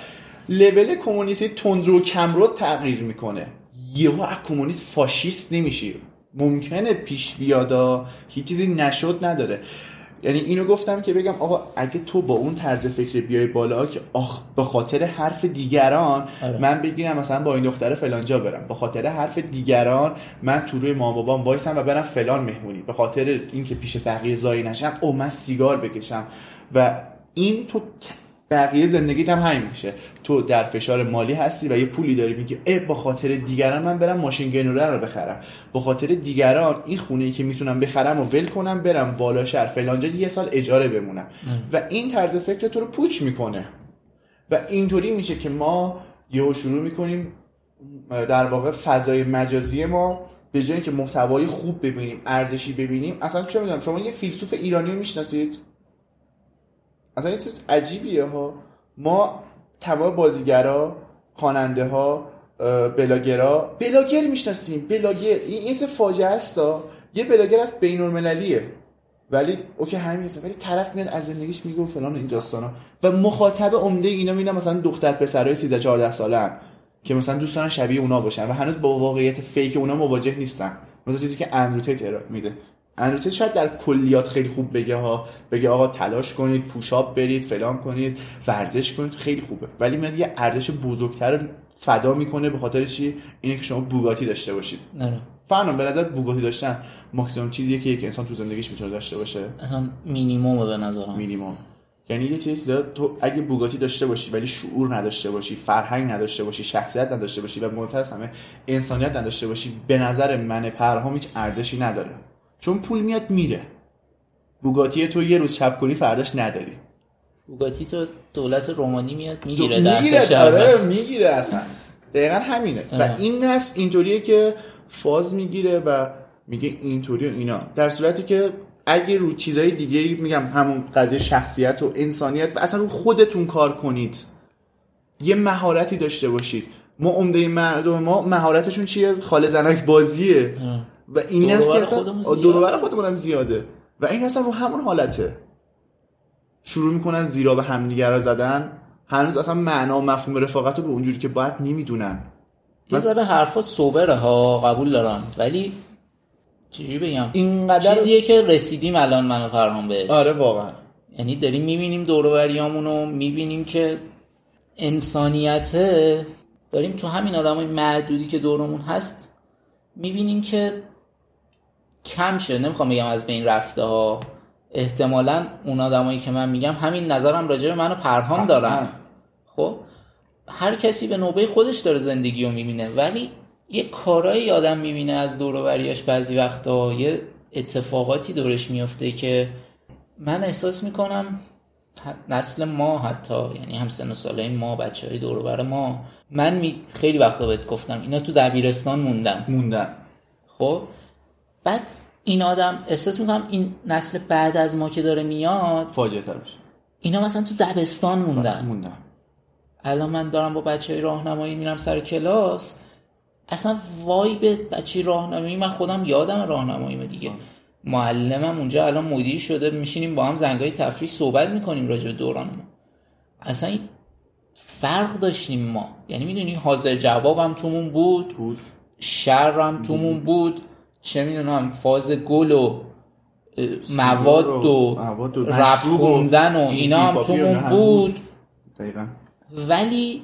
لول کمونیستی تندرو و کمرو تغییر می‌کنه. یهو از کمونیست فاشیست نمیشی. ممکنه پیش بیادا هیچ چیزی نشد نداره. یعنی اینو گفتم که بگم آقا اگه تو با اون طرز فکر بیای بالا که آخ به خاطر حرف دیگران آره. من بگیرم مثلا با این دختر فلانجا برم. به خاطر حرف دیگران من تو روی مام بابام وایسم و برم فلان مهمونی. به خاطر اینکه پیش بقیه زایی نشم او من سیگار بکشم. و این تو بقیه زندگیت هم همین میشه. تو در فشار مالی هستی و یه پولی داری میگی اه به خاطر دیگران من برم ماشین گنوره رو بخرم. به خاطر دیگران این خونه ای که می‌تونم بخرم و ول کنم برم بالا شهر فلانجا یه سال اجاره بمونم. و این طرز فکر تو رو پوچ می‌کنه. و اینطوری میشه که ما یهو شروع می‌کنیم در واقع فضای مجازی ما به جای اینکه محتوای خوب ببینیم ارزشی ببینیم اصلا چه می‌دونم شما یه فیلسوف ایرانی رو می‌شناسید؟ اصلا یه چیز عجیبیه ها. ما تمام بازیگرا خواننده ها بلاگرا بلاگر می‌شناسیم. بلاگر این یه فاجعه است یه بلاگر از بین المللیه ولی OK همین ولی طرف میاد از زندگیش میگه و فلان این داستانا. و مخاطب عمده اینا می‌بینم مثلا دختر پسرای 13 14 ساله که مثلا دوستان شبیه اونا باشن و هنوز با واقعیت fake اونا مواجه نیستن. مثلا چیزی که Andrew Tate میده. Andrew Tate شاید در کلیات خیلی خوب بگه ها. بگه آقا تلاش کنید push-up برید فلان کنید ورزش کنید خیلی خوبه. ولی میاد یه ارزش بزرگتر فدا می‌کنه به خاطر چی؟ اینه که شما بوگاتی داشته باشید. نه. فعلا به نظر بوگاتی داشتن ماکسیمم چیزیه که یک انسان تو زندگیش می‌تونه داشته باشه؟ اصلا مینیمم به نظرم. مینیمم یعنی یه چیز تو اگه بوگاتی داشته باشی ولی شعور نداشته باشی فرهنگ نداشته باشی شخصیت نداشته باشی و مهمتر همه انسانیت نداشته باشی به نظر من پرهام هیچ ارزشی نداره. چون پول میاد میره. بوگاتی تو یه روز چپ کنی فرداش نداری. بوگاتی تو دولت رومانی میاد می‌گیره می‌گیره آره می‌گیره اصلا. دقیقا همینه. و این نسل اینطوریه که فاز می‌گیره و میگه اینطوری و اینا. در صورتی که اگه رو چیزای دیگه میگم همون قضیه شخصیت و انسانیت و اصلا رو خودتون کار کنید. یه مهارتی داشته باشید. ما عمده مردم ما مهارتشون چیه؟ خاله زنک بازیه. و این است که دورور خودمون هم زیاده. و این اصلا رو همون حالته. شروع می‌کنن زیرا به همدیگه را زدن. هنوز اصلا معنا و مفهوم رفاقت رو به اونجوری که باید نمی‌دونن. یه ذره حرفا سوبره ها قبول دارن ولی چجوری بگم؟ اینقدر چیزیه که رسیدیم الان من و فرهام بهش. آره واقعا. یعنی داریم می‌بینیم دوروبریامون رو می‌بینیم که انسانیته داریم تو همین آدمای معدودی که دورمون هست می‌بینیم که کم شه. نمی‌خوام بگم از بین رفته ها احتمالا اون آدمایی که من میگم همین نظرم راجع به منو پرهام دارن. خب؟ هر کسی به نوبه خودش داره زندگی رو می‌بینه. ولی یه کارایی آدم می‌بینه از دوروبریاش بعضی وقتا. یه اتفاقاتی دورش میفته که من احساس می‌کنم نسل ما حتی یعنی هم سن و ساله ما بچه های دوروبر ما. من می خیلی وقتا بهت گفتم اینا تو دبیرستان موندن. موندن. خب؟ بعد این آدم احساس می‌کنم این نسل بعد از ما که داره میاد فاجعه تر اینا مثلا تو دبستان موندن. موندن. الان من دارم با بچه راهنمایی میرم سر کلاس اصلا وای به بچه راهنمایی من خودم یادم راهنمایی دیگه. معلمم اونجا الان مدیر شده میشینیم با هم زنگای تفریح صحبت می‌کنیم راجع به دورانمون اصلا فرق داشتیم ما. یعنی می‌دونی حاضر جوابم تومون بود بود. شرم تومون بود. چه می‌دونم فاز گل و مواد و رپ خوندن و اینا هم تومون بود. دقیقا. ولی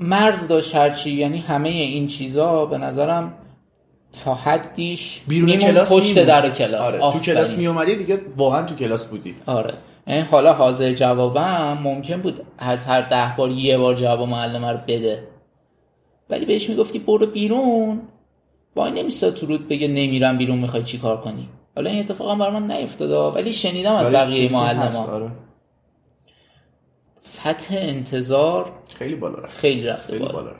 مرز داشت هرچی یعنی همه این چیزا به نظرم تا حدیش بیرون کلاس پشت در کلاس. آره. تو کلاس می اومدی دیگه واقعا تو کلاس بودی. آره. این حالا حاضر جوابم ممکن بود از هر ده بار یه بار جواب معلم رو بده. ولی بهش می‌گفتی برو بیرون. وای نمیستاد تو رود بگه نمیرم بیرون می‌خوای چی کار کنی؟ حالا این اتفاقا بر من نیفتاده ولی شنیدم از بقیه معلم آره. سطح انتظار خیلی بالا رفت. خیلی رفته بالا,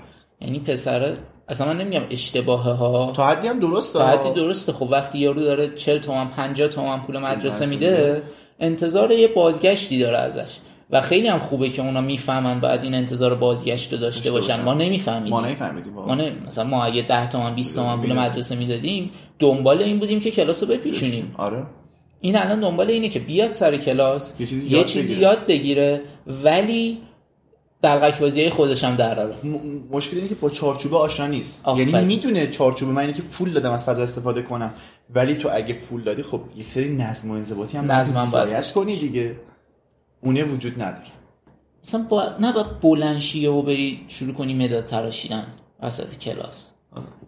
یعنی پسره اصلا من نمیگم اشتباهه ها تا حدی هم درسته. تا حدی درسته. خب وقتی یارو داره 40 تومن 50 تومن پول مدرسه میده انتظار یه بازگشتی داره ازش. و خیلی هم خوبه که اونا می‌فهمن بعد این انتظار بازگشت رو داشته باشن. ما نمیفهمیدیم. ما نمیفهمیدیم ما نه مثلا ما اگه 10 تومن 20 تومن پول مدرسه می‌دادیم دنبال این بودیم که کلاس رو بپیچونیم. آره. این الان دنبال اینه که بیاد سر کلاس یه چیزی یه یاد چیزی بگیره. یاد بگیره ولی دلغک بازی های خودش هم دراره م- مشکل اینه که با چارچوبه آشنا نیست. آفرین. یعنی می‌دونه چارچوبه من اینه که پول دادم از فضا استفاده کنم. ولی تو اگه پول دادی خب یک سری نظم و انضباطی هم نظم باید کنی دیگه. اونه وجود نداره. مثلا با... نه با بلنشیه و بری شروع کنی مداد تراشیدن وسط کلاس.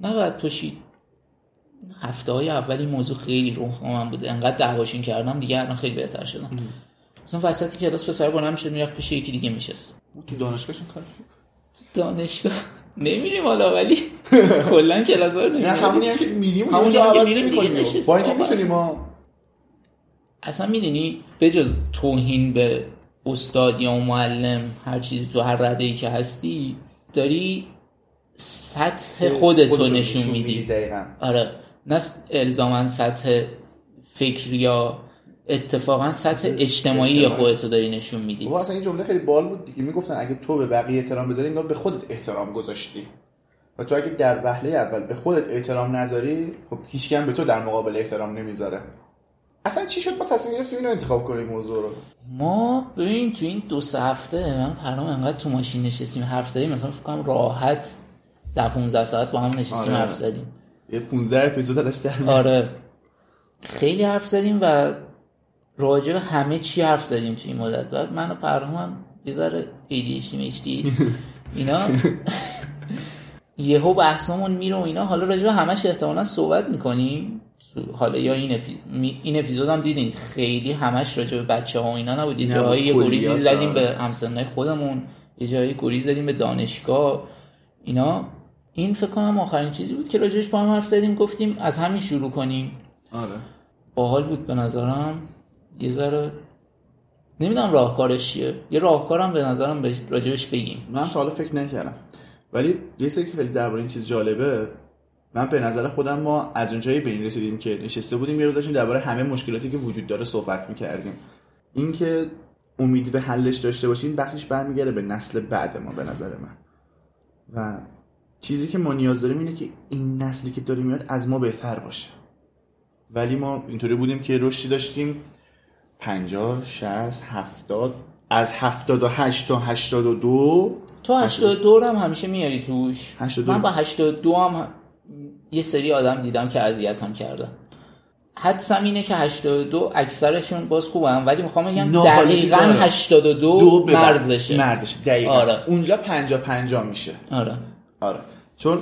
نه باید پشی هفته های اولی موضوع خیلی رو من بوده. انقدر دعواشون کردم دیگه الان خیلی بهتر شدم. مثلا وسط کلاس پسر بلند می‌شد می‌رفت پیش یکی دیگه میشست تو دانشگاهشون کار دانشگاه؟ نمیریم حالا ولی کلا کلاس ها رو نه نمیریم. همونی هم که میریم همونی هم که میریم دیگه. نشستیم. با اینکه می‌تونیم ما اصلا می‌دونی به جز توهین به استاد یا معلم هر چیزی تو هر رده ای که هستی داری سطح خودتو نشون میدی. آره. نه الزاما سطح فکر یا اتفاقا سطح اجتماعی خودتو داری نشون میدی. بابا اصلا این جمله خیلی بال بود دیگه. می‌گفتن اگه تو به بقیه احترام بذاری انگار به خودت احترام گذاشتی. و تو اگه در وهله اول به خودت احترام نذاری خب هیچ به تو در مقابل احترام نمی‌ذاره. اصلا چی شد؟ ما تصمیم گرفتیم اینو انتخاب کنیم موضوع رو. ما ببین تو این دو سه هفته من پرام انقدر تو ماشین نشستیم حرف زدیم مثلا فکر کنم راحت در 15 ساعت با هم نشستیم آره. حرف زدیم. یه 15 اپیزود ازش در آره. خیلی حرف زدیم و راجع به همه چی حرف زدیم تو این مدت. بعد من و پرهام هم یه ذره ایدیشتی اینا. یهو بحثمون میره و اینا. حالا راجع به همش احتمالا صحبت می‌کنیم. حالا یا این, اپی... این اپیزود هم دیدین. خیلی همش راجع به بچه ها و اینا نبود یه جایی یه گریزی زدیم به همسنهای خودمون. یه جایی گریز زدیم به دانشگاه. اینا. این فکر کنم آخرین چیزی بود که راجعش با هم حرف زدیم گفتیم از همین شروع کنیم. آره. باحال بود به نظرم. یه ذره نمی‌دونم راهکارش چیه. یه راهکارم به نظرم راجبش بگیم. من تا حالا فکر نکردم. ولی یه سری که خیلی درباره این چیز جالبه من به نظر خودم ما از اونجایی به این رسیدیم که نشسته بودیم یه روز داشتیم درباره همه مشکلاتی که وجود داره صحبت می‌کردیم. اینکه امید به حلش داشته باشیم بخشش برمیگرده به نسل بعد ما به نظر من. و چیزی که ما نیاز داریم اینه که این نسلی که داریم میاد از ما بهتر باشه. ولی ما اینطوری بودیم که رشدی داشتیم. 50 60 70 از 78 تا 82 تو 82 هم همیشه میاری توش. 82. من با 82 هم یه سری آدم دیدم که اذیتم کردن. حدسم اینه که 82 اکثرشون باز خوبن ولی می‌خوام بگم دقیقا 82 مرزشه. مرزشه. دقیقا. آره. اونجا 50 50 میشه. آره. آره. چون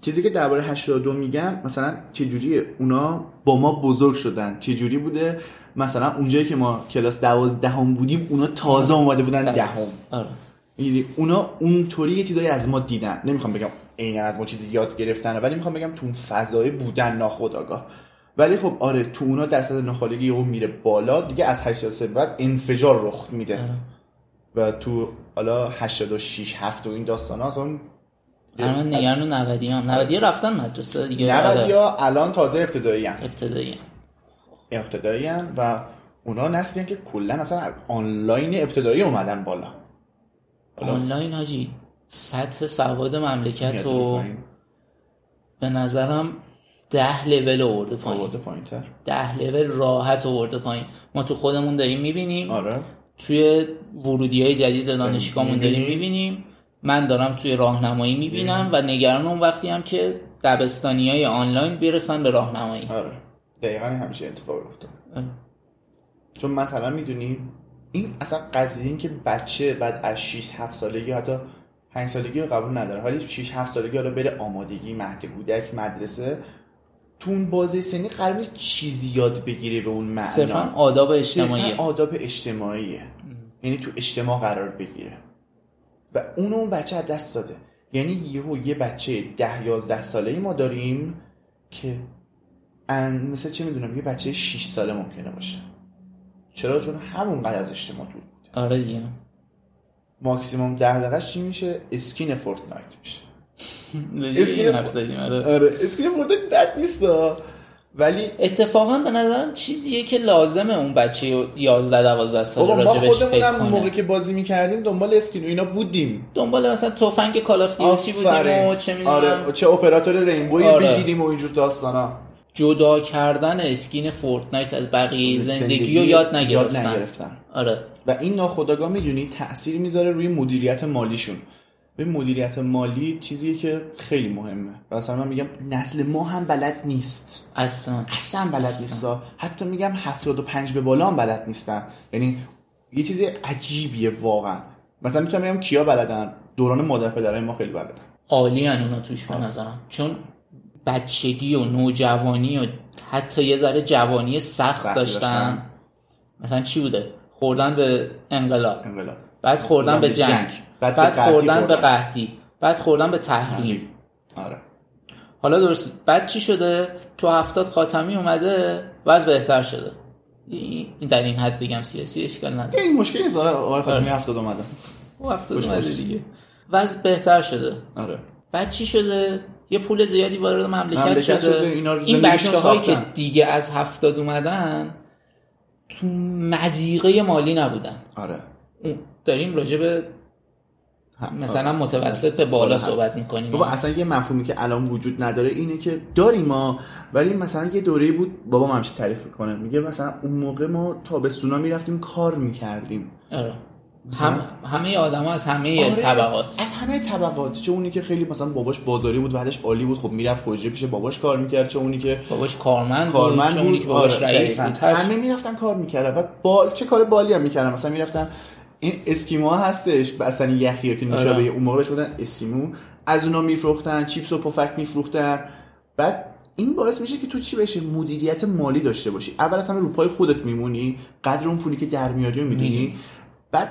چیزی که درباره 82 میگم مثلا چه جوریه اونا با ما بزرگ شدن. چه جوری بوده؟ مثلا اونجایی که ما کلاس 12 هم بودیم اونا تازه اومده بودن دهم. آره. یعنی اونا اونطوری یه چیزایی از ما دیدن. نمی‌خوام بگم عین از ما چیزی یاد گرفتن. ولی می‌خوام بگم تو اون فضای بودن ناخودآگاه ولی خب آره تو اونا درصد ناخالگی یهو میره بالا. دیگه از 83 بعد انفجار رخ میده. آره. و تو حالا 86 7 و این داستانا اصلا الان نگران 90 هم 90 رفتن مدرسه دیگه. 90 الان تازه ابتدایی هم ابتدایی ابتدایی هم و اونا نسلی که کلا اصلا آنلاین ابتدایی اومدن بالا. آنلاین حاجی. سطح سواد مملکت و به نظرم ده لول آورده پایین. ده لول راحت آورده پایین. ما تو خودمون داریم می‌بینیم. آره. توی ورودی های جدید دانشگاهمون داریم می‌بینیم. من دارم توی راهنمایی می‌بینم و نگران اون وقتی هم که دبستانی های آنلاین برسن به راهنمایی. آره. دقیقا همیشه اتفاق افتاد. چون مثلا می‌دونی این اصلا قضیه این که بچه بعد از 6 7 سالگی حتی 5 سالگی رو قبول نداره. حالی 6 7 سالگی حالا بره آمادگی مهد کودک مدرسه. تو اون بازه سنی قرار چیزی یاد بگیره به اون معنا. صرفا آداب اجتماعی صرفا آداب اجتماعیه. یعنی تو اجتماع قرار بگیره. و اون اون بچه از دست داده. یعنی یهو یه بچه ده یازده ساله ای ما داریم که مثل چه می‌دونم؟ یه بچه 6 ساله ممکنه باشه. چرا؟ چون همون از اجتماع دور بود. آره دیگه. ماکسیموم ده دقیقه چی میشه؟ skin Fortnite میشه. skin آره. آره skin Fortnite بد نیست ولی اتفاقا به نظرم چیزیه که لازمه اون بچه 11 12 ساله راجبش فکر کنه موقع که بازی می‌کردیم دنبال skin و اینا بودیم. دنبال مثلا تفنگ Call of Duty بودیم و چه می‌دونم. آره چه اپراتور Rainbow ی آره. بگیریم و اینجور داستانا. جدا کردن اسکین فورتنایت از بقیه زندگی رو یاد نگرفتن. یاد نگرفتن. آره. و این ناخداگاه می‌دونی تاثیر می‌ذاره روی مدیریت مالیشون. به مدیریت مالی چیزیه که خیلی مهمه. و مثلا من میگم نسل ما هم بلد نیست. اصلا. اصلا بلد نیست. حتی میگم 75 به بالا هم بلد نیستن. یعنی یه چیز عجیبیه واقعا. مثلا می‌تونم بگم کیا بلدن؟ دوران مادر پدرای ما خیلی بلدن. عالی اونا توش به نظرم. چون بچگی و نوجوانی و حتی یه ذره جوانی سخت, داشتن. مثلا چی بوده؟ خوردن به انقلاب, بعد خوردن به جنگ, بعد, بعد خوردن به قحطی. بعد خوردن به تحریم. آره. حالا درست. بعد چی شده؟ تو هفتاد خاتمی اومده وضع بهتر شده. این در این حد بگم سیاسی اشکال نداره. این مشکلی نیست. آره آقای خاتمی آره. هفتاد اومده. او هفتاد اومده دیگه. وضع بهتر شده. آره. بعد چی شده؟ یه پول زیادی وارد مملکت, شده, این بچه که دیگه از هفتاد اومدن تو مزیقه مالی نبودن. آره. داریم راجع به مثلا متوسط به بالا صحبت می‌کنیم. بابا اصلا یه مفهومی که الان وجود نداره اینه که داریم ما ولی مثلا یه دوره بود بابا همشه تعریف کنه میگه مثلا اون موقع ما تابستونا می‌رفتیم کار می‌کردیم. آره. هم همه آدم از همه آره. طبقات. از همه طبقات. چه اونی که خیلی مثلا باباش بازاری بود بعدش عالی بود خب می‌رفت حجره پیش باباش کار می‌کرد. چه اونی که باباش کارمند, کارمند بود چه اونی بود که باباش آره، رئیس. بود همه می‌رفتن کار می‌کردن. و بال چه کار بالی هم می‌کردن؟ مثلا می‌رفتن این اسکیمو هستش اصلا یخی که نوشابه آره. اون موقع بهش بودن اسکیمو. از اونا میفروختن چیپس و پفک میفروختن. بعد این باعث میشه که تو چی بشه؟ مدیریت مالی داشته باشی. اول اصلا رو پای خودت میمونی قدر اون پولی که در میاری رو می‌دونی. بعد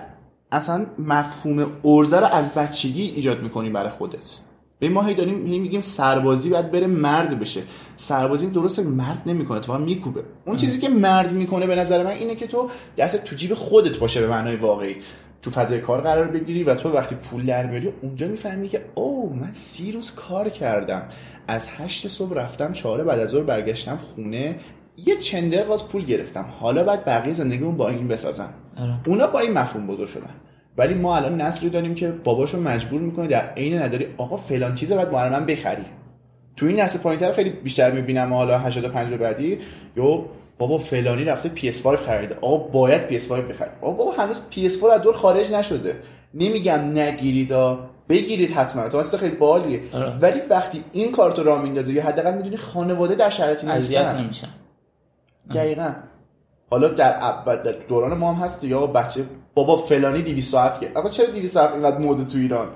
اصلا مفهوم ارزه رو از بچگی ایجاد می‌کنی برای خودت. به ما هی داریم هی میگیم سربازی باید بره مرد بشه. سربازی درسته مرد نمی‌کنه تو میکوبه. اون چیزی که مرد می‌کنه به نظر من اینه که تو دست تو جیب خودت باشه به معنای واقعی. تو فضای کار قرار بگیری و تو وقتی پول در بیاری اونجا می‌فهمی که او من سی روز کار کردم. از هشت صبح رفتم چهار بعد از ظهر برگشتم خونه. یه چندر از پول گرفتم. حالا بعد بقیه زندگیمون با این بسازم. آره. اونا با این مفهوم بزرگ شدن. ولی ما الان نسلی داریم که باباشو مجبور می‌کنه در عین نداری آقا فلان چیزه باید برای من بخری. تو این نسل پایینتر خیلی بیشتر می‌بینم حالا 85 به بعدی یو بابا فلانی رفته PS5 خریده. آقا باید PS5 بخرید آقا بابا هنوز PS4 از دور خارج نشده. نمیگم نگیرید ها. بگیرید حتما. تو اصلا خیلی بالیه. آره. ولی وقتی این کارت رو راه میندازه یا حداقل می‌دونی خانواده در شرایطی اذیت نیستن. نمیشن. دقیقا. حالا در, در دوران ما هم هست یا بچه بابا فلانی 207 که آقا چرا 207 اینقدر مود تو ایران؟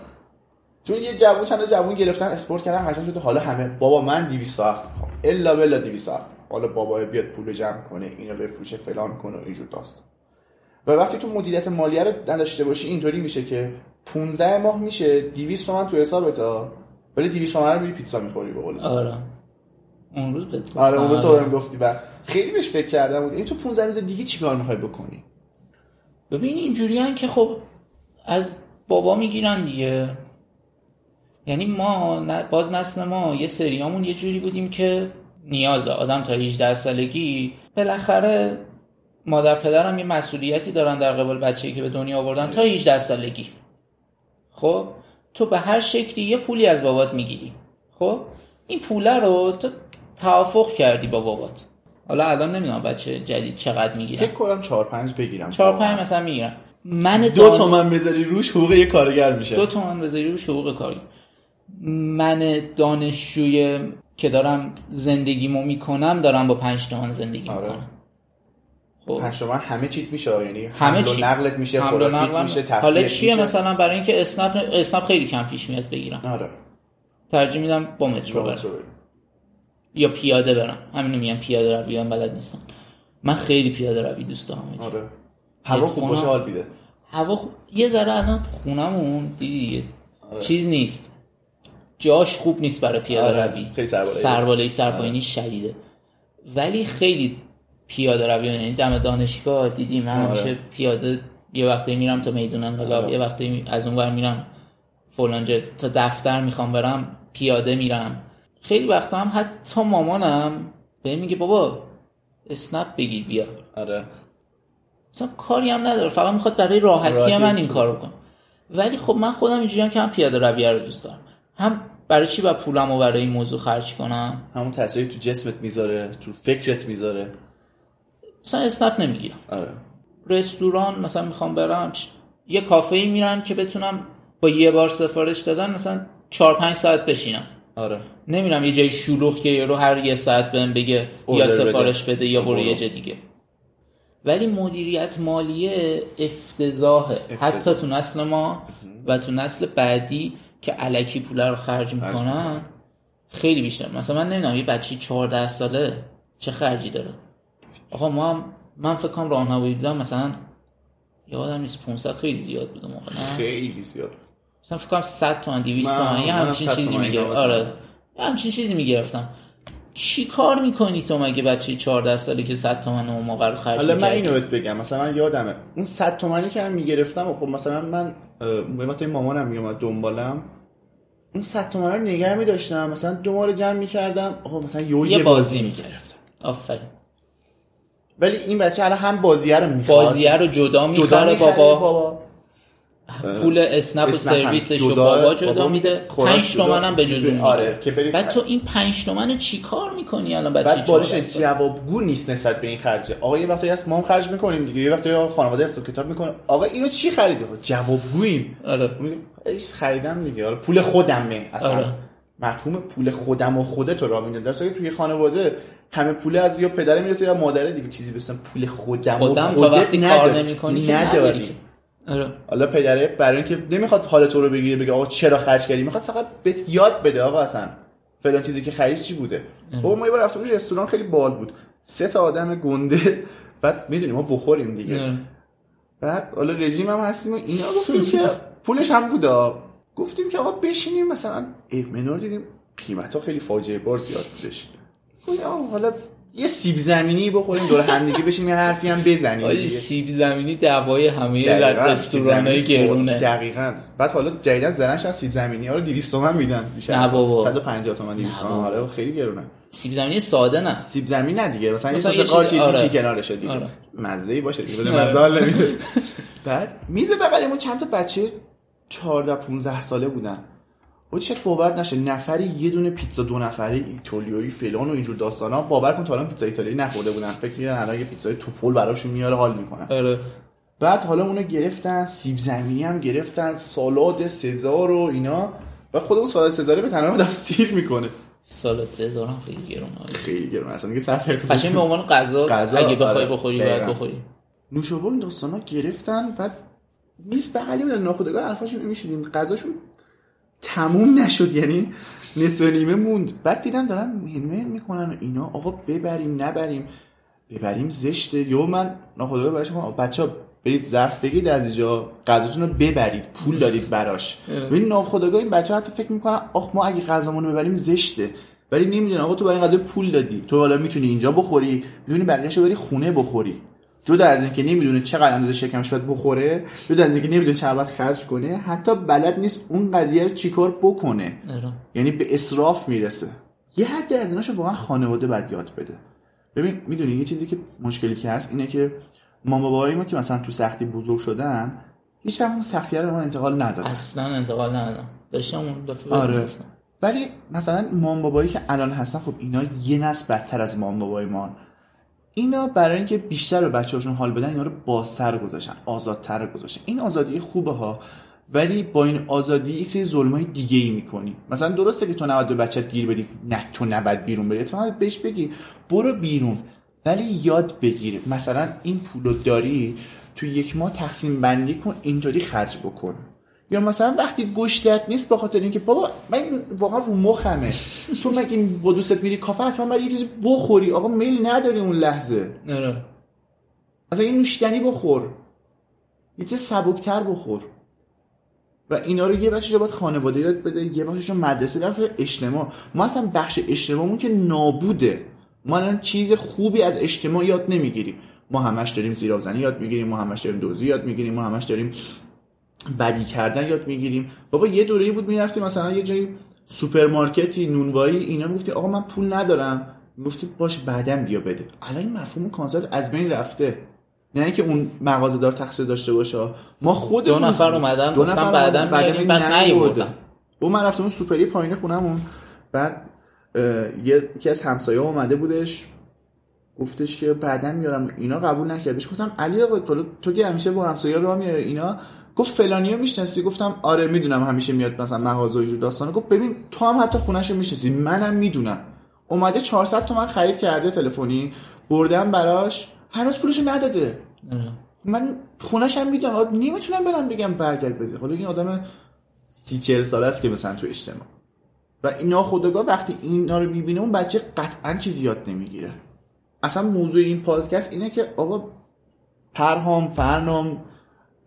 چون یه جوون چند جوون گرفتن اسپورت کردن قشنگ شده. حالا همه بابا من 207 می‌خوام. الا بلا 207 حالا بابا بیاد پول جمع کنه اینو بفروشه فلان کنه و اینجور داست و وقتی تو مدیریت مالیه رو نداشته باشی اینطوری میشه که 15 ماه میشه 200 تومن تو حسابت ها ولی 200 تومن رو میری پیتزا می‌خوری به قول آره. اون روز بهت آره اون. روز بهم گفتی. و خیلی بهش فکر کردم بود. این تو 15 روز دیگه چیکار می‌خوای بکنی؟ ببین اینجوری که خب از بابا می‌گیرن دیگه. یعنی ما باز نسل ما یه سریامون یه جوری بودیم که نیازه. آدم تا 18 سالگی بالاخره مادر پدرم یه مسئولیتی دارن در قبال بچه‌ای که به دنیا آوردن تا 18 سالگی. خب؟ تو به هر شکلی یه پولی از بابات می‌گیری. خب؟ این پوله رو تو توافق کردی با بابات. حالا الان نمی‌دونم بچه جدید چقدر می‌گیرن. فکر کنم 4 5 بگیرم. چهار پنج مثلا می‌گیرن. من دو دان- تومن بذاری روش حقوق یه کارگر میشه. دو تومن بذاری رو حقوق کاری. من دانشجوی که دارم زندگیمو می‌کنم دارم با پنج تومن زندگی آره. می‌کنم. خب. 5 تومن همه چیت میشه یعنی همه چی نقلت میشه خوراکیت میشه حالا چیه میشه. مثلا؟ برای اینکه اسنپ اسنپ خیلی کم پیش میاد بگیرم. آره. ترجیح میدم با مترو برم. یا پیاده برم همینو میگم پیاده روی هم بلد نیستم من خیلی پیاده روی دوست دارم. آره هوا خوب باشه حال میده هوا خوب یه ذره الان خونمون دیدی. آره. چیز نیست جاش خوب نیست برای پیاده آره، روی خیلی سربالایی. سرپایینی شدیده ولی خیلی پیاده روی یعنی دم دانشگاه دیدی من آره. همیشه پیاده یه وقتی میرم تا میدون انقلاب آره. یه وقتی از اون ور میرم فلانجا تا دفتر می‌خوام برم پیاده میرم خیلی وقتا هم حتی مامانم به میگه بابا اسنپ بگیر بیا. آره. مثلا کاری هم نداره فقط می‌خواد برای راحتی, راحتی من این. کارو کنم ولی خب من خودم اینجوری هم که هم پیاده رویه رو دوست دارم. هم برای چی باید پولم رو برای این موضوع خرج کنم؟ همون تاثیری تو جسمت می‌ذاره تو فکرت می‌ذاره. مثلا اسنپ نمی‌گیرم. آره. رستوران مثلا می‌خوام برم یه کافه ای میرم که بتونم با یه بار سفارش دادن مثلا چهار پنج ساعت بشینم. آره. نمیرم یه جای شلوغ که یارو هر یه ساعت بهم بگه یا سفارش بده. بده یا برو. یه جا دیگه. ولی مدیریت مالیه افتضاحه حتی تو نسل ما و تو نسل بعدی که علکی پوله رو خرج می‌کنن خیلی بیشتر. مثلا من نمی‌دونم یه بچه 14 ساله چه خرجی داره؟ آقا ما هم من فکر کنم راهنمایی بودم مثلا یادم نیست 500 خیلی زیاد بود خیلی زیاد. مثلا فکر کنم 100 تومن 200 من- تومن یه همچین 100 چیزی میگه. اینا آره. همچین چیزی می‌گرفتم. چی کار می‌کنی تو مگه بچه 14 سالی که 100 تومن اون موقع رو خرج حالا من؟ اینو بهت بگم. مثلا من یادمه. اون 100 تومانی که من می‌گرفتم خب مثلا من به مامانم میومد دنبالم. اون 100 تومن رو نگه می‌داشتم. مثلا دو رو جمع می‌کردم. آقا مثلا یه یه بازی بازی می‌گرفتم. آفرین. ولی این بچه الان هم بازیه رو می‌خواد. بازیه رو جدا می‌خره بابا. بابا. پول اسنپ و اسنپ سرویسش رو جدا، بابا جدا بابا میده خوراک 5 جدا. تومن هم به جز اون آره،. که بری بعد. تو این 5 تومن رو چی کار می‌کنی الان بچه بعد بارش؟ جوابگو نیست نسبت به این خرجه آقا یه وقتی هست ما هم خرج می‌کنیم دیگه یه وقتی آقا خانواده است کتاب می‌کنه آقا اینو چی خریدی آقا جوابگویم آره ایش خریدم دیگه حالا پول خودمه اصلا آره. مفهوم پول خودم و خودت رو میده در صورتی که توی خانواده همه پول از یا پدره می‌رسه یا مادره دیگه چیزی بسن پول خودم, خودم و تا خودت وقتی کار نداری. نمی‌کنی نداری نداری. آره. حالا پدره برای اینکه نمی‌خواد حال تو رو بگیره بگه آقا چرا خرج کردی؟ می‌خواد فقط بهت یاد بده آقا اصلا. فلان چیزی که خرید چی بوده؟ بابا ما یه بار رفتیم رستوران خیلی بال بود. سه تا آدم گنده. بعد می‌دونیم ما بخوریم دیگه. آره. بعد حالا رژیم هم هستیم و اینا گفتیم که پولش هم بودا گفتیم که آقا بشینیم مثلا منو دیدیم قیمت ها خیلی فاجعه بار زیاد بودش. آقا حالا یه سیب زمینی بخوریم دور هم دیگه بشینیم یه حرفی هم بزنیم آجی دیگه. سیب زمینی دوای همه دقیقاً، رستوران های سیب زمینی گرونه دقیقاً بعد حالا جدیدن زرنش سیب زمینی ها رو 200 تومن میدن بابا. 150 تومن 200 تومن. آره خیلی گرونه سیب زمینی ساده نه سیب زمینی نه دیگه مثلا یه مثلا سس یه قارچی چیز- آره. دیگه کنارشه دیگه آره. مزه ای باشه دیگه بده. مزه حال نمیده بعد میز بغلمون چند تا بچه 14 15 ساله بودن شاید باور نشه نفری یه دونه پیتزا دو نفره ایتالیایی فلان و اینجور داستانا باور کن تا الان پیتزا ایتالیایی نخورده بودن. فکر می‌کردن الان یه پیتزای توفول براشون میاره حال می‌کنن. آره. بعد حالا اونو گرفتن سیب زمینی هم گرفتن سالاد سزار و اینا. و خود اون سالاد سزاره به تنها آدم سیر می‌کنه. سالاد سزار هم خیلی گرونه آره. خیلی گرون اصلا دیگه صرف اقتصادی به عنوان غذا اگه بخوای آره. بخوری دقیقاً. باید بخوری. نوشابه این داستانا گرفتن بعد میز بغلی بودن ناخودآگاه حرفاشون میشیدیم غذاشون تموم نشد یعنی نصف نیمه موند. بعد دیدم دارن مهمه می‌کنن و اینا. آقا ببریم نبریم. ببریم زشته یو من ناخودآگاه براش گفتم بچه برید ظرف بگید از اینجا. غذاتون رو ببرید. پول دادید براش. ببین ناخودآگاه این بچه حتی فکر می‌کنن آخ ما اگه غذامون رو ببریم زشته. ولی نمی‌دونن آقا تو برای این غذا پول دادی. تو حالا می‌تونی اینجا بخوری. می‌تونی بقیه‌شو بری خونه بخوری. جدا از اینکه نمی‌دونه چقدر اندازه شکمش باید بخوره جدا از اینکه نمی‌دونه چقدر باید خرج کنه حتی بلد نیست اون قضیه رو چیکار بکنه. آره. یعنی به اسراف می‌رسه. یه حد از ایناشو واقعا خانواده باید یاد بده. ببین می‌دونی یه چیزی که مشکلی که هست اینه که مامان بابای ما که مثلا تو سختی بزرگ شدن هیچ وقت اون سختی رو ما انتقال ندادن. اصلا انتقال ندادم داشتم اون دفعه آره. ولی مثلا مام بابایی که الان هستن خب اینا یه نسل بدتر از مام بابای ما اینا برای اینکه بیشتر به بچه‌هاشون حال بدن اینا رو بازتر گذاشتن آزادتر گذاشتن. این آزادی خوبه ها ولی با این آزادی یک سری ظلمای دیگه ای می‌کنی مثلا درسته که تو نباید به بچت گیر بدی نه تو نباید بیرون بری. تو نباید بهش بگی برو بیرون. ولی یاد بگیر. مثلا این پولو داری تو یک ماه تقسیم بندی کن اینطوری خرج بکن. یا مثلا وقتی گشتت نیست به خاطر اینکه بابا من این واقعا رو مخمه. تو مگه با دوستت میری کافه؟ حتما باید یه چیزی بخوری. آقا میل نداری اون لحظه. آره. مثلا یه نوشیدنی بخور. یه چیز سبکتر بخور. و اینا رو یه رو باید خانواده یاد بده یه بخشش رو مدرسه در اجتماع. ما اصلا بخش اجتماعمون که نابوده. ما الان چیز خوبی از اجتماع یاد نمی‌گیریم. ما همش داریم زیرازنی یاد می‌گیریم ما همش داریم دوزی یاد می‌گیریم ما همش داریم بدی کردن یاد می‌گیریم. بابا یه دوره‌ای بود می‌رفتیم مثلا یه جایی سوپرمارکتی نونوایی اینا می‌گفتی آقا من پول ندارم. می‌گفتی باش بعدم بیا بده. الان این مفهوم concept از بین رفته. نه اینکه اون مغازه دار تقصیر داشته باشه. ما خود دو نفر اومدن گفتن بعداً میاریم، بعد نیاوردن. و من رفتم اون سوپری پایین خونمون بعد یکی از همسایه اومده بودش. گفتش که بعدا میارم. اینا قبول نکرد. بهش گفتم علی آقا تو, تو که همیشه با همسایه راه میای اینا؟ گفت فلانیو می‌شناسی؟ گفتم آره می‌دونم همیشه میاد مثلا مغازه و داستانه گفت ببین تو هم حتی خونهشو می‌شناسی منم می‌دونم. اومده 400 تومن خرید کرده تلفنی بردم براش هنوز پولشو نداده. من خونش هم می‌دونم نمی‌تونم برم بگم برگرد بده. حالا این آدم سی چل ساله است که مثلا تو اجتماع. و این ناخودآگاه وقتی اینا رو می‌بینه اون بچه قطعا چیزی یاد نمی‌گیره. اصلا موضوع این پادکست اینه که آقا پرهام فرنام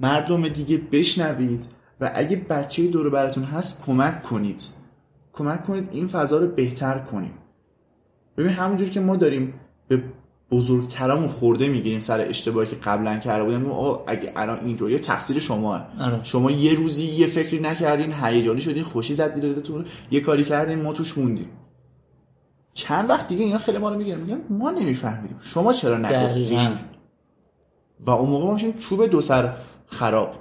مردم دیگه بشنوید و اگه بچه دور براتون هست کمک کنید. کمک کنید این فضا رو بهتر کنیم. ببین همونجور که ما داریم به بزرگترامون خورده می‌گیریم سر اشتباهی که قبلا کرده بودیم آقا اگه الان اینطوریه تقصیر شماه آره. شما یه روزی یه فکری نکردین هیجانی شدین خوشی زد دلتون یه کاری کردین ما توش موندیم. چند وقت دیگه اینا خیلی ما رو می‌گیرن میگن ما نمیفهمیدیم. شما چرا دقیقاً. و اون موقع ما چوب دو سر خراب.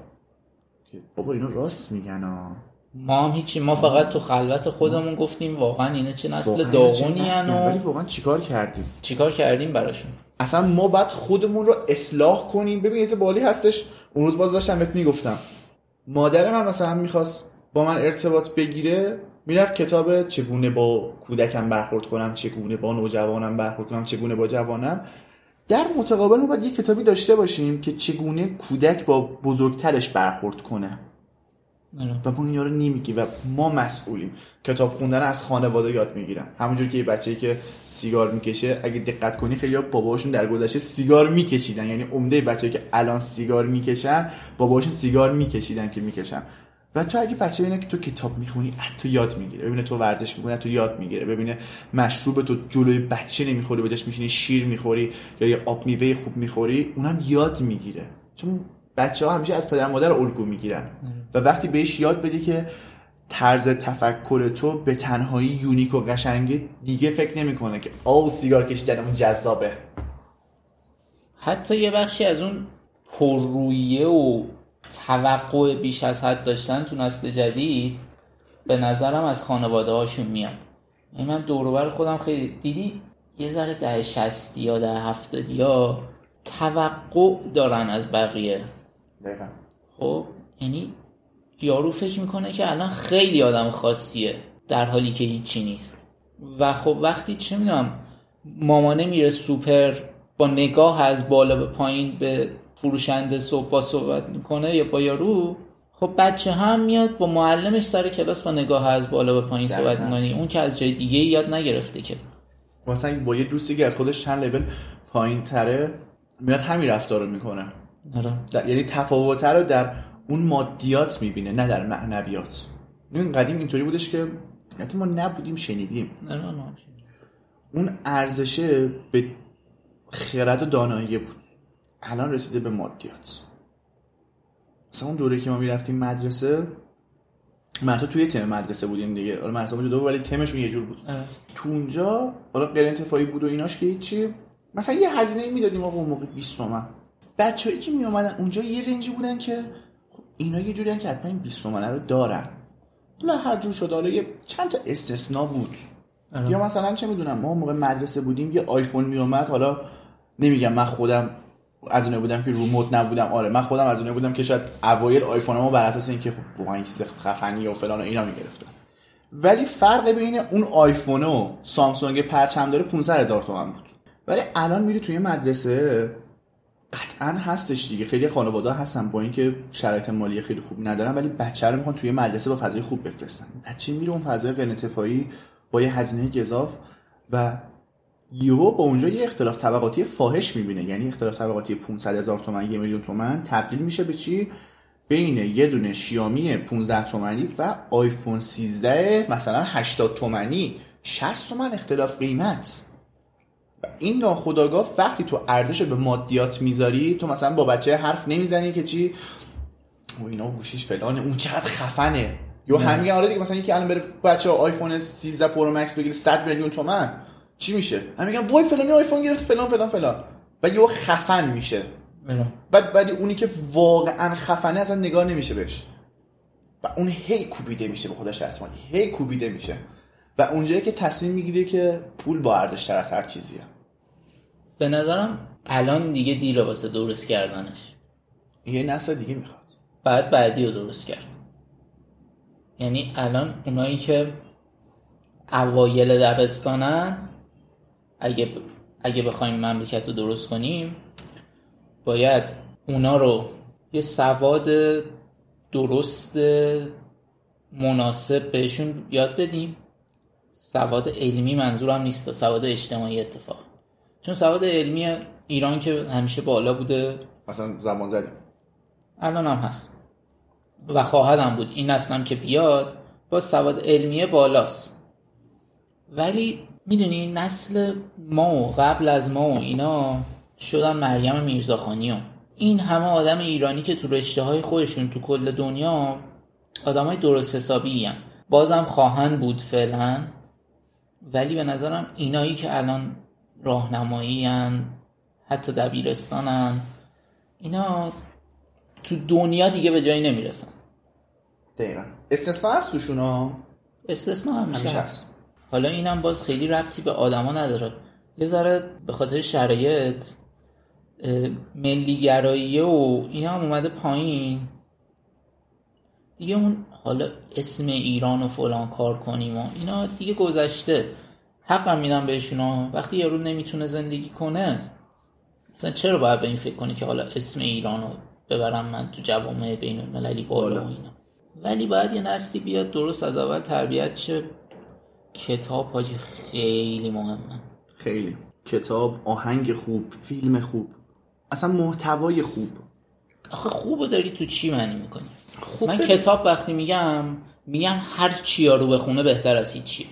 که بابا اینا راست میگن ها. ما هم هیچی ما فقط تو خلوت خودمون گفتیم واقعا اینه چه نسل داغونی هن؟ ولی و واقعا چیکار کردیم؟ چیکار کردیم براشون؟ اصلا ما باید خودمون رو اصلاح کنیم. ببین یه بالی هستش. اون روز باز داشتم بهت می‌گفتم. مادر من مثلا می‌خواست با من ارتباط بگیره می‌رفت کتاب چگونه با کودکم برخورد کنم چگونه با نوجوانم برخورد کنم چگونه با جوانم. در متقابل ما باید یه کتابی داشته باشیم که چگونه کودک با بزرگترش برخورد کنه. آره. و ما اینا رو نمیگیم و ما مسئولیم. کتاب خوندن از خانواده یاد می‌گیرن همونجور که یه بچه‌ای که سیگار می‌کشه اگه دقت کنی خیلی باباشون در گذشته سیگار میکشیدن. یعنی عمده بچه‌ای که الان سیگار می‌کشن باباشون سیگار میکشیدن که می‌کشن. و تو اگه بچه ببینه که تو کتاب می‌خونی از تو یاد می‌گیره. ببینه تو ورزش می‌کنی تو یاد می‌گیره. ببینه مشروب تو جلوی بچه نمی‌خوری بجاش میشینی شیر می‌خوری یا یه آب میوه خوب می‌خوری اونم یاد می‌گیره. چون بچه ها همیشه از پدر مادر الگو می‌گیرن. و وقتی بهش یاد بدی که طرز تفکر تو به تنهایی یونیک و قشنگه دیگه فکر نمی‌کنه که آو سیگار کشیدن اون جذابه. حتی یه بخشی از اون پررویه و توقع بیش از حد داشتن تو نسل جدید به نظرم از خانواده هاشون میاد. یعنی من دوروبر خودم خیلی دیدی یه ذره ده شستی یا ده هفتادی یا توقع دارن از بقیه. دقیقا. خب یعنی یارو فکر می‌کنه که الان خیلی آدم خاصیه در حالی که هیچی نیست. و خب وقتی چه می‌دونم مامانه میره سوپر با نگاه از بالا به پایین به فروشنده صبح با صحبت می‌کنه یا با یارو خب بچه هم میاد با معلمش سر کلاس با نگاه از بالا به پایین صحبت. می‌کنه. اون که از جای دیگه یاد نگرفته که. مثلا با یه دوستی که از خودش چند لول پایین تره میاد همین رفتار رو می‌کنه. آره. در- یعنی تفاوت رو در اون مادیات می‌بینه نه در معنویات. این قدیم اینطوری بودش که حتی ما نبودیم شنیدیم. اون ارزشه به خرد و دانایی بود. الان رسیده به مادیات. مثلا اون دوره که ما می‌رفتیم مدرسه مرتا توی تم مدرسه بودیم دیگه. حالا مدرسه بود ولی تمشون یه جور بود. آره. تو اونجا حالا غیر انتفاعی بود و ایناش که هیچی. مثلا یه هزینه می‌دادیم آقا اون موقع 20 تومن. بچه‌ای که می اومدن اونجا یه رنجی بودن که خب اینا یه جوری که حتما این 20 تومنه رو دارن. حالا هر جور شده حالا یه چند تا استثنا بود. آره. یا مثلا چه می‌دونم ما موقع مدرسه بودیم یه آیفون می اومد حالا نمیگم من خودم از اونه بودم که روموت نبودم. آره من خودم از اونه بودم که شاید اوایل آیفون ما بر اساس اینکه خب چیز خفنی و فلان و اینا می‌گرفتم. ولی فرق بین اون آیفون و سامسونگ پرچم داره 500 هزار تومن بود. ولی الان میری توی مدرسه قطعا هستش دیگه. خیلی خانواده هستن با اینکه شرایط مالی خیلی خوب ندارن ولی بچه رو می‌خوان توی مدرسه با فضای خوب بفرستن. بچه میره اون فضای غیر انتفاعی با یه هزینه گذاف و یهو با اونجا یه اختلاف طبقاتی فاحش می‌بینه. یعنی اختلاف طبقاتی 500 هزار تومن یه میلیون تومن تبدیل میشه به چی؟ بین یه دونه شیامی 15 تومنی و آیفون 13 مثلا 80 تومنی. 60 تومن اختلاف قیمت. و این ناخداگاه وقتی تو ارزش به مادیات می‌ذاری تو مثلا با بچه حرف نمی‌زنی که چی؟ او اینا گوشیش فلانه اون چقدر خفنه. یا همین آره دیگه مثلا یکی الان بره بچه آیفون 13 Pro Max بگیره 100 میلیون تومن. چی میشه؟ هم میگن وای فلانی آیفون گرفت فلان فلان فلان. و یهو خفن میشه. بعد ولی اونی که واقعا خفنه اصلا نگاه نمیشه بهش. و اون هی کوبیده میشه به خودش اعتمادی هی کوبیده میشه. و اونجایی که تصمیم می‌گیره که پول با ارزش تر از هر چیزیه. به نظرم الان دیگه دیره واسه درست کردنش. یه نسل دیگه می‌خواد. بعد بعدی رو درست کرد. یعنی الان اونایی که اوایل دبستانن اگه اگه بخوایم مملکت رو درست کنیم باید اونا رو یه سواد درست مناسب بهشون یاد بدیم. سواد علمی منظورم نیست سواد اجتماعی اتفاق. چون سواد علمی ایران که همیشه بالا بوده. مثلا زبان زدیم. الان هم هست. و خواهدم بود. این اصلا که بیاد با سواد علمی بالاست. ولی می‌دونی نسل ما و قبل از ما و اینا شدن مریم میرزاخانی و این همه آدم ایرانی که تو رشته های خودشون تو کل دنیا آدم های درست حسابی هن. بازم خواهند بود فعلا ولی به نظرم اینایی که الان راهنمایی حتی دبیرستانن اینا تو دنیا دیگه به جایی نمی‌رسن. دقیقا. استثنا هست توشون ها؟ استثنا همیشه, همیشه هست هست. حالا اینم باز خیلی ربطی به آدما نداره. یه ذره به خاطر شرایط اه، ملیگراییه و اینا هم اومده پایین. دیگه اون حالا اسم ایران و فلان کار کنیم و اینا دیگه گذشته. حقم میدم بهشون ها. وقتی یارو نمی‌تونه زندگی کنه مثلا چرا باید به این فکر کنی که حالا اسم ایران رو ببرم من تو جوامع بین المللی بالا و. اینا؟ ولی باید یه نسلی بیاد درست از اول تربیت شه. کتاب حاجی خیلی مهمه. خیلی. کتاب آهنگ خوب فیلم خوب. اصلا محتوای خوب. آخه خوبو داری تو چی معنی می‌کنی؟ خوب من. کتاب وقتی میگم میگم هر چیا رو بخونه بهتر از هیچی.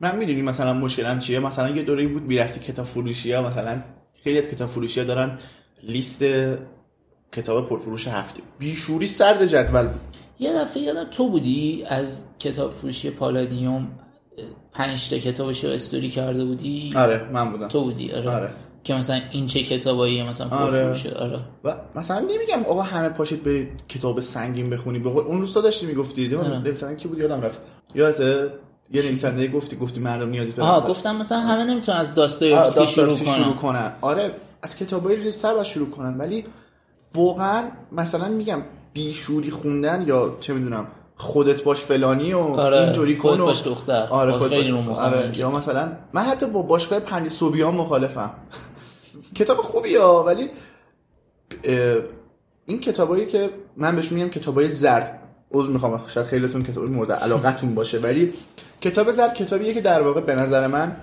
من می‌دونی مثلا مشکلم چیه؟ مثلا یه دوره بود می‌رفتی کتاب فروشی ها مثلا خیلی از کتاب فروشی ها دارن لیست کتاب پرفروش هفته. بیشوری صدر جدول بود. یه دفعه یادم تو بودی از کتاب فروشی پالادیوم پنج تا کتابش رو استوری کرده بودی؟ آره من بودم. تو بودی آره. آره. که مثلا این چه کتاباییه؟ مثلا آره. پرفروشه آره. و مثلا نمیگم آقا همه پاشید برید کتاب سنگین بخونی به اون روز داشتی می‌گفتی آره. نویسنده کی بود؟ یادم رفت. یادته؟ یه نویسنده گفتی گفتی مردم نیازی به آها گفتم مثلا همه نمی‌تونن از داستایوفسکی شروع شروع کنن. آره از کتابای باید شروع کنن. ولی واقعا مثلا میگم بیشوری خوندن یا چه می‌دونم خودت باش فلانی و آره، اینطوری کن و- باش دختر. آره خودت خیلی باش- آره. یا مثلا من حتی با باشگاه پنج صوبیان مخالفم کتاب خوبی ها ولی این کتابایی که من بهش میگم کتابای زرد عذر می‌خوام شاید خیلیتون کتاب مورد علاقتون باشه ولی کتاب زرد کتابیه که در واقع به نظر من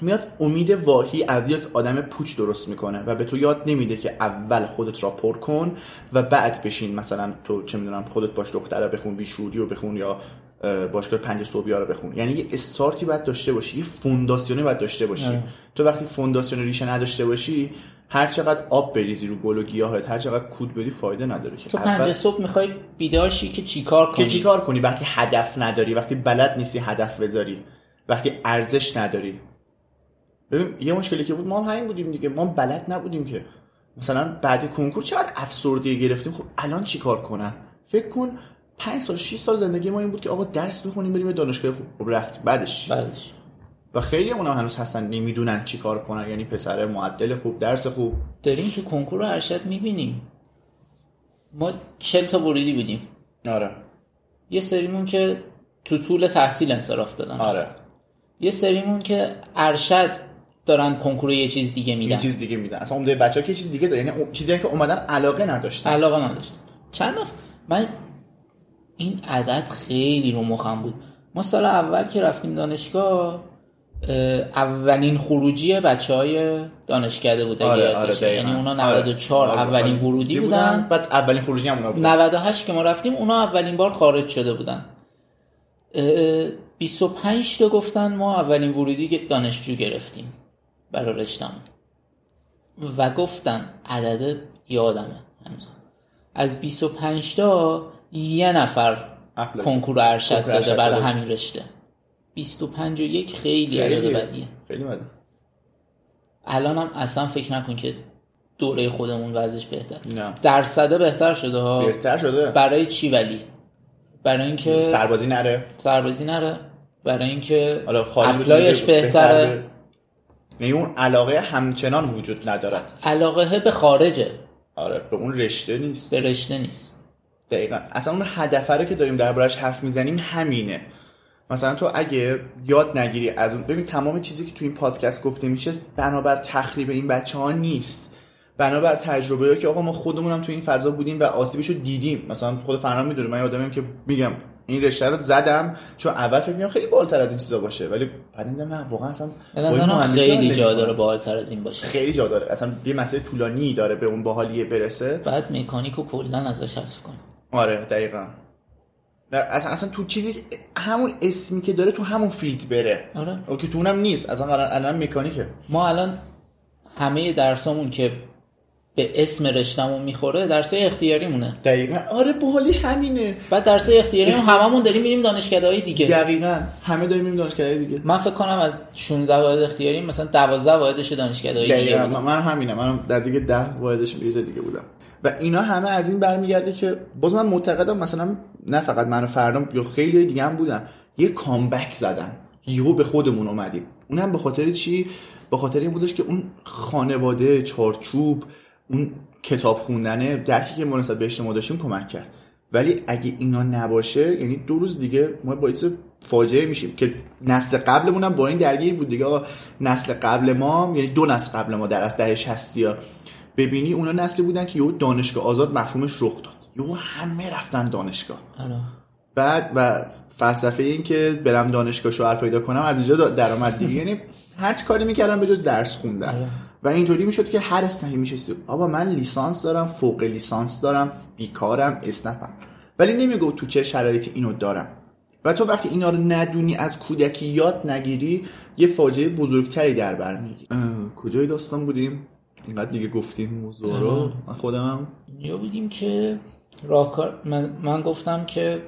میاد امید واهی از یک آدم پوچ درست می‌کنه و به تو یاد نمیده که اول خودت را پر کن و بعد بشین. مثلا تو چه می‌دونم خودت باش دختره بخون بیشوری رو بخون یا اه، باشگاه پنج صوبیا رو بخون. یعنی یه استارتی باید داشته باشی یه فونداسیونی باید داشته باشی. آره. تو وقتی فونداسیون ریشه نداشته باشی هر چقدر آب بریزی رو گل و گیاهت هر چقدر کود بدی فایده نداره که. تو اول- پنج صبح می‌خوای بیدار شی که چیکار کنی که چی کار کنی؟ وقتی هدف نداری وقتی بلد نیستی هدف بذاری. وقتی ارزش نداری. ببین یه مشکلی که بود ما هم همین بودیم دیگه. ما بلد نبودیم که. مثلا بعد کنکور چقدر افسردگی گرفتیم؟ خب الان چی کار کنم؟ فکر کن پنج سال 6 سال زندگی ما این بود که آقا درس بخونیم بریم دانشگاه خوب. خب رفتیم. بعدش؟ بعدش. و خیلی اونا هنوز هستن نمی‌دونن چی کار کنن. یعنی پسر معدل خوب درس خوب. داریم تو کنکور ارشد می‌بینیم. ما چل تا ورودی بودیم. آره. یه سریمون که تو طول تحصیل انصراف دادن. آره. یه سریمون که ارشد دارن کنکور یه چیز دیگه یه میدن چیز دیگه میدن. اصلا عمده بچه‌ها که یه چیز دیگه داره. یعنی چیزی که اومدن علاقه نداشتن. علاقه نداشتم چند نفر؟ من این عدد خیلی رو مخم بود. ما سال اول که رفتیم دانشگاه اه، اولین خروجی بچه های دانشکده بود آره آره. یعنی اونا آره. 94 آره، اولین آره. ورودی دی بودن. بعد اولین خروجی هم اونا بود. 98 که ما رفتیم اونا اولین بار خارج شده بودن. اه، 25 تا گفتن ما اولین ورودی که دانشجو گرفتیم. برای رشتم. و گفتن عدد یادمه هنوز. از 25 تا یه نفر apply. کنکور ارشد داده برای. همین رشته. 25 و یک خیلی عدد خیلی بدیه. خیلی الان هم اصلا فکر نکن که دوره خودمون وضعش بهتر. نه. درصده بهتر شده ها. بهتر شده. برای چی ولی؟ برای اینکه سربازی نره. سربازی نره. برای اینکه حالا apply ش بهتره. بهتر یعنی اون علاقه همچنان وجود ندارد علاقه به خارجه. آره به اون رشته نیست. به رشته نیست. دقیقا. اصلا اون هدفه رو که داریم دربارش حرف می‌زنیم همینه. مثلا تو اگه یاد نگیری از اون ببین تمام چیزی که تو این پادکست گفته میشه بنابر تخریب این بچه ها نیست. بنابر تجربه ها که آقا ما خودمونم تو این فضا بودیم و آسیبش رو دیدیم. مثلا خود فرنام می‌دونه من آدمیم که میگم این رشته رو زدم چون اول فکر می‌کردم خیلی بالاتر از این چیزا باشه ولی بعد دیدم نه واقعا اصلا خیلی جا. داره بالاتر از این باشه. خیلی جا داره. اصلا یه مسئله طولانی داره به اون باحالیه برسه. بعد مکانیکو کلا ازش حذف کنیم. آره دقیقا. اصلا اصلا تو چیزی همون اسمی که داره تو همون فیلد بره. آره. که تو اونم نیست. اصلا الان مکانیکه. ما الان همه درسامون که به اسم رشتمون می‌خوره درس اختیاری مونه دقیقا. آره باحالش همینه. بعد درس اختیاری هم هممون داریم میریم دانشکده های دیگه. دقیقا. همه داریم میریم دانشکده دیگه. من فکر کنم از 16 واحد اختیاری مثلا 12 واحدش دانشکده های دیگه دقیقا. بودم. من همینه. من نزدیک ده واحدش یه دیگه بودم. و اینا همه از این برمیگرده که باز من معتقدم مثلا نه فقط من و فردام یا خیلی دیگه هم بودن. یه کامبک زدن. یهو به خودمون اومدیم. اونم به خاطر چی؟ به خاطر این بودش که اون خانواده چارچوب اون کتاب خوندنه درکی که ما نسبت به اجتماع داشتیم کمک کرد. ولی اگه اینا نباشه یعنی دو روز دیگه ما باعث فاجعه میشیم که نسل قبلمون هم با این درگیر بود دیگه. آقا نسل قبل ما یعنی دو نسل قبل ما در از دهه 60 ها ببینی اونا نسلی بودن که یهو دانشگاه آزاد مفهومش رخ داد. یهو همه رفتن دانشگاه. آره. بعد و فلسفه این که برم دانشگاه شوهر پیدا کنم از اینجا درآمد دیگه. یعنی هر کاری می‌کردم به جز درس خوندن. آره. و اینطوری می‌شد که هر اسنپی میشستی. آقا من لیسانس دارم فوق لیسانس دارم بیکارم اسنپم ولی نمیگو تو چه شرایطی اینو دارم. و تو وقتی اینا رو ندونی از کودکی یاد نگیری یه فاجعه بزرگتری در بر می‌گیری. کجای داستان بودیم؟ اینقدر دیگه گفتیم موضوع رو. من خودم یا بودیم که راهکار من, من گفتم که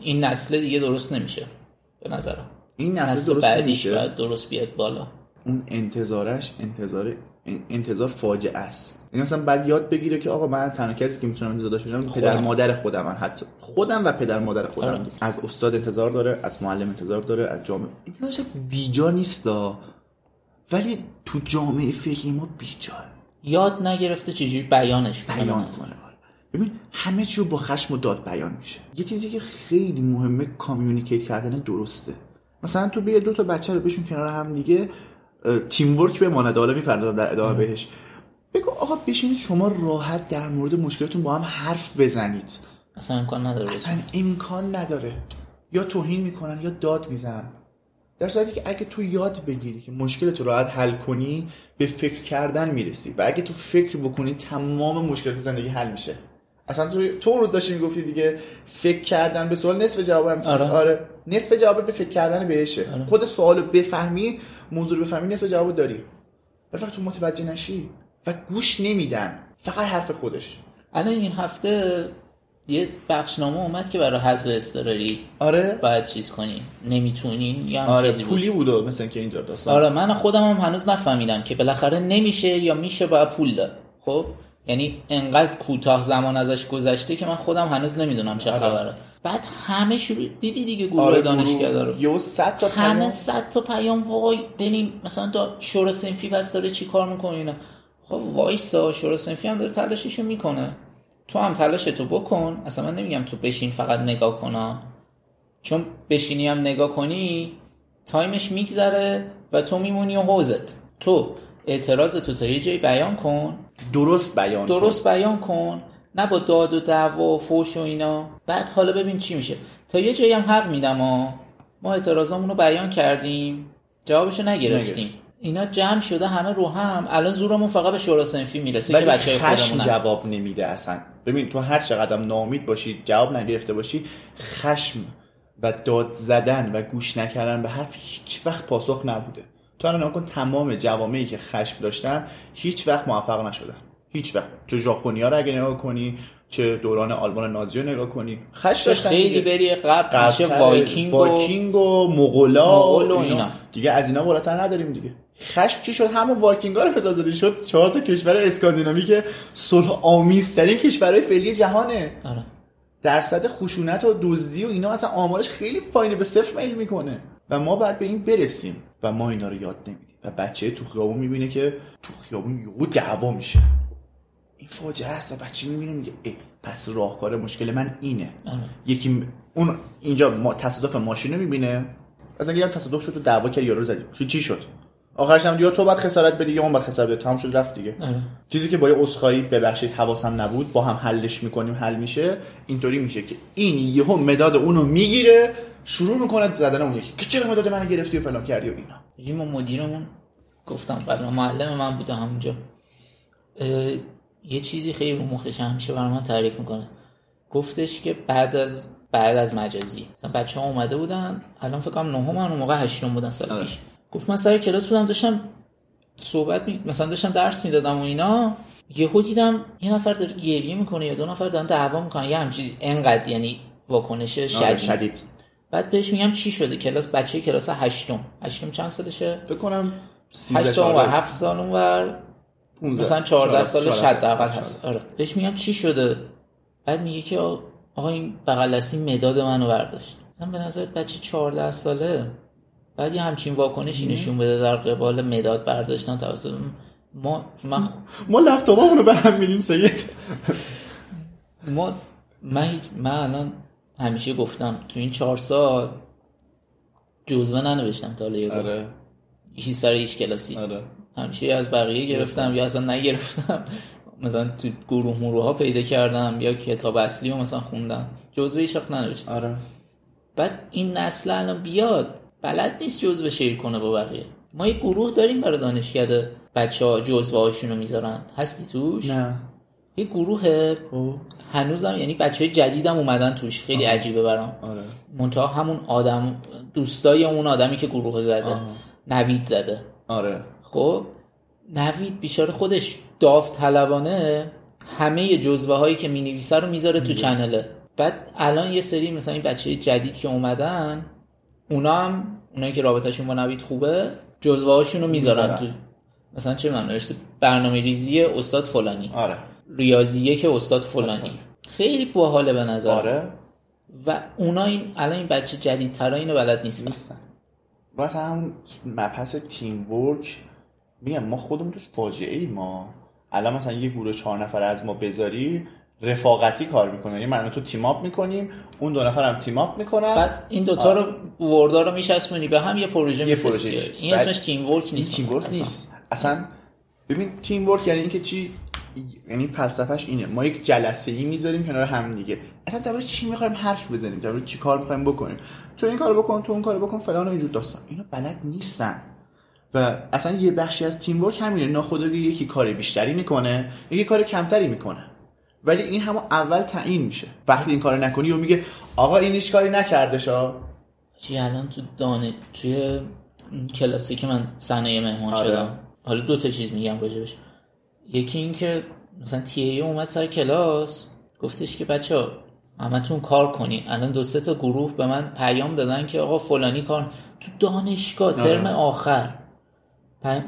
این نسل دیگه درست نمیشه. به نظرم. این نسل نسل درست بعدیش نمیشه. باید درست بیاد بالا. اون انتظارش انتظار انتظار فاجعه است. این مثلا بعد یاد بگیره که آقا من تنها کسی که می‌تونم انتظار داشته باشم پدر. مادر خودم من حتی خودم و پدر مادر خودم. آره. از استاد انتظار داره از معلم انتظار داره از جامعه. انتظارش بیجا نیستا ولی تو جامعه فعلی ما بیجا یاد نگرفته چجوری بیانش کنه. بیان. کنه. آره. ببین همه چی رو با خشم و داد بیان میشه. یه چیزی که خیلی مهمه کامیونیکیت کردن درسته. مثلا تو بیا دو تا بچه رو بشون کنار هم دیگه. تیم ورک بماند. حالا می‌پردازم در ادامه بهش. بگو آقا بشینید شما راحت در مورد مشکلتون با هم حرف بزنید. اصلا امکان نداره اصلا امکان نداره. یا توهین می‌کنن یا داد می‌زنن. در صورتی که اگه تو یاد بگیری که مشکلت رو راحت حل کنی به فکر کردن می‌رسی. و اگه تو فکر بکنی تمام مشکلات زندگی حل میشه. اصلا تو تو روز داشتی می‌گفتی دیگه فکر کردن به سوال نصف جواب هم؟ آره. آره. نصف جواب به فکر کردن بهشه. خود سوال رو بفهمی موضوع رو بفهمی نصف جواب داری. فقط تو متوجه نشی و گوش نمیدن. فقط حرف خودش. الان این هفته یه بخشنامه اومد که برای حذف اضطراری آره. باید چیز کنین. نمی‌تونین یا هم آره چیزی بود. پولی بود و مثلا که اینجا داستان. آره من خودم هم هنوز نفهمیدم که بالاخره نمیشه یا میشه باید پول داد. خب؟ یعنی انقدر کوتاه زمان ازش گذشته که من خودم هنوز نمی‌دونم چه خبره. بعد همه شروع دیدی دیگه گروه آره دانشگاه رو یه 100 تا همه پیام صد تا پیام وای بریم مثلا دا شورا سنفی پس داره چی کار می‌کنه اینا. خب وایسا شورا سنفی هم داره تلاششو می‌کنه. تو هم تلاشتو بکن. اصلا من نمیگم تو بشین فقط نگاه کنا چون بشینی هم نگاه کنی time ش میگذره و تو میمونی و حوضت. تو اعتراض تو تا یه جایی بیان کن. درست بیان کن. درست بیان کن. نه با داد و دعوا و فوش و اینا. بعد حالا ببین چی میشه. تا یه جایی هم حق میدم ها. ما اعتراضامون رو بیان کردیم. جوابشو نگرفتیم. نگرفت. اینا جمع شده همه رو هم. الان زورمون فقط به شورا سنفی می‌رسه که بچه خشم جواب نمیده اصلا. ببین تو هر چقدر ناامید باشی جواب نگرفته باشی خشم و داد زدن و گوش نکردن به حرف هیچ وقت پاسخ نبوده. تو الان کن تمام جوامعی که خشم داشتن هیچ وقت موفق نشدن. هیچ وقت چه ژاپنیا رو اگه نگاه کنی چه دوران آلمان نازی رو نگاه کنی خشم داشتن خیلی. بری قبل میشه وایکینگ و وایکینگ و مغولا مغول و اینا. اینا. دیگه از اینا بالاتر نداریم دیگه خشم چی شد همون وایکینگ ها رو زده شد چهار تا کشور اسکاندیناوی که صلح آمیزترین کشورهای فعلی جهانه آره. درصد خشونت و دزدی و اینا اصلا آمارش خیلی پایینه به صفر میل می‌کنه و ما باید به این برسیم و ما اینا رو یاد نمیدیم و بچه تو خیابون می‌بینه که تو خیابون یهو دعوا میشه این فاجعه است و بچه می‌بینه میگه پس راهکار مشکل من اینه. آره. یکی اون اینجا ما تصادف ماشین رو می‌بینه. از اگه تصادف شد تو دعوا کرد یارو رو زدی که چی شد؟ آخرش هم یا تو باید خسارت بدی یا اون باید خسارت بده تمام شد رفت دیگه. آره. چیزی که با یه اسخایی ببخشید حواسم نبود با هم حلش می‌کنیم حل میشه. اینطوری میشه که این یهو مداد اونو می‌گیره شروع می‌کنه زدن اون یکی. که چرا مداد منو گرفتی و فلان کردی و اینا؟ رژیم و مدیرمون گفتم قبلا معلم من بوده همونجا. یه چیزی خیلی رو مخش همیشه برای من تعریف می‌کنه. گفتش که بعد از بعد از مجازی. مثلا بچه ها اومده بودن الان فکر کنم نهم اون موقع هشتم بودن سال آره. پیش. گفت من سر کلاس بودم داشتم صحبت می... مثلا داشتم درس می‌دادم و اینا. یهو دیدم یه نفر داره گریه می‌کنه یا دو نفر دارن دعوا می‌کنن. یه همچین انقدر یعنی واکنش آره، شدید. شدید. بعد بهش میگم چی شده؟ کلاس بچه کلاس هشتم. هشتم چند سالشه؟ فکر کنم هشت سال و هفت سال اونور. 15 مثلا 14 سالش 14 حداقل هست. آره. بهش میگم چی شده؟ بعد میگه که آقا این بغل دستی مداد منو برداشت. مثلا به نظر بچه 14 ساله؟ بعد یه همچین واکنشی نشون بده در قبال مداد برداشتن توسط ما من خ- ما لپتاپمون رو به هم میدیم سید. ما من, هیچ- من الان همیشه گفتم تو این چهار سال جزوه ننوشتم تا حالا. آره. سر هیچ کلاسی. آره. همیشه از بقیه گرفتم یا اصلا نگرفتم. مثلا تو گروه مروه ها پیدا کردم یا کتاب اصلی رو مثلا خوندم. جزوه وقت ننوشتم. آره. بعد این نسل الان بیاد بلد نیست جزوه شیر کنه با بقیه. ما یه گروه داریم برای دانشکده بچه ها جزوه هاشون رو می‌ذارن. هستی توش؟ نه. یه گروه خب. هنوزم یعنی بچه های جدیدم اومدن توش. خیلی عجیبه برام. آره. منتها همون آدم دوستای اون آدمی که گروه زده. نوید زده. آره. خب نوید بیچاره خودش داوطلبانه همه جزوه هایی که می نویسه رو می‌ذاره تو چنله. بعد الان یه سری مثلا این بچه جدید که اومدن اونا هم اونایی که رابطهشون با نوید خوبه جزوه هاشون رو می‌ذارن تو. مثلا چه می‌دونم نوشته برنامه ریزی استاد فلانی. آره. ریاضیه که استاد فلانی. خیلی باحاله به نظر. آره. و اونا این الان این بچه جدیدترا اینو بلد نیستن. نیستن. مثلا همون مبحث تیم ورک میگم ما خودمون توش فاجعه ای ما. الان مثلا یه گروه چهار نفر از ما بذاری رفاقتی کار می‌کنه. یعنی من و تو تیم اپ می‌کنیم اون دو نفر هم تیم اپ می‌کنن. بعد این دوتا رو وردا رو میچسبونی به هم یه پروژه یه پروژه. این اسمش تیم ورک نیست. تیم ورک. نیست. اصلا ببین تیم ورک یعنی اینکه چی؟ یعنی فلسفهش اینه. ما یک جلسه ای می‌ذاریم کنار هم دیگه. اصلا درباره چی می‌خوایم حرف بزنیم؟ درباره چی کار می‌خوایم بکنیم؟ تو این کارو بکن تو اون کارو بکن فلان و اینجور داستان. اینا بلد نیستن. و اصلا یه بخشی از تیم ورک همینه ناخودآگاه یکی کار بیشتری می‌کنه یکی کار کمتری می‌کنه. ولی این همون اول تعیین میشه. وقتی این کارو نکنی و میگه آقا این هیچ کاری نکرده شا. چی الان تو دانه توی کلاسی که من صنایع مهمان آره. شدم. حالا دو تا چیز میگم راجبش. یکی این که مثلا تی ای اومد سر کلاس گفتش که بچه ها همتون کار کنین. الان دو سه تا گروه به من پیام دادن که آقا فلانی کار تو دانشگاه ترم آخر.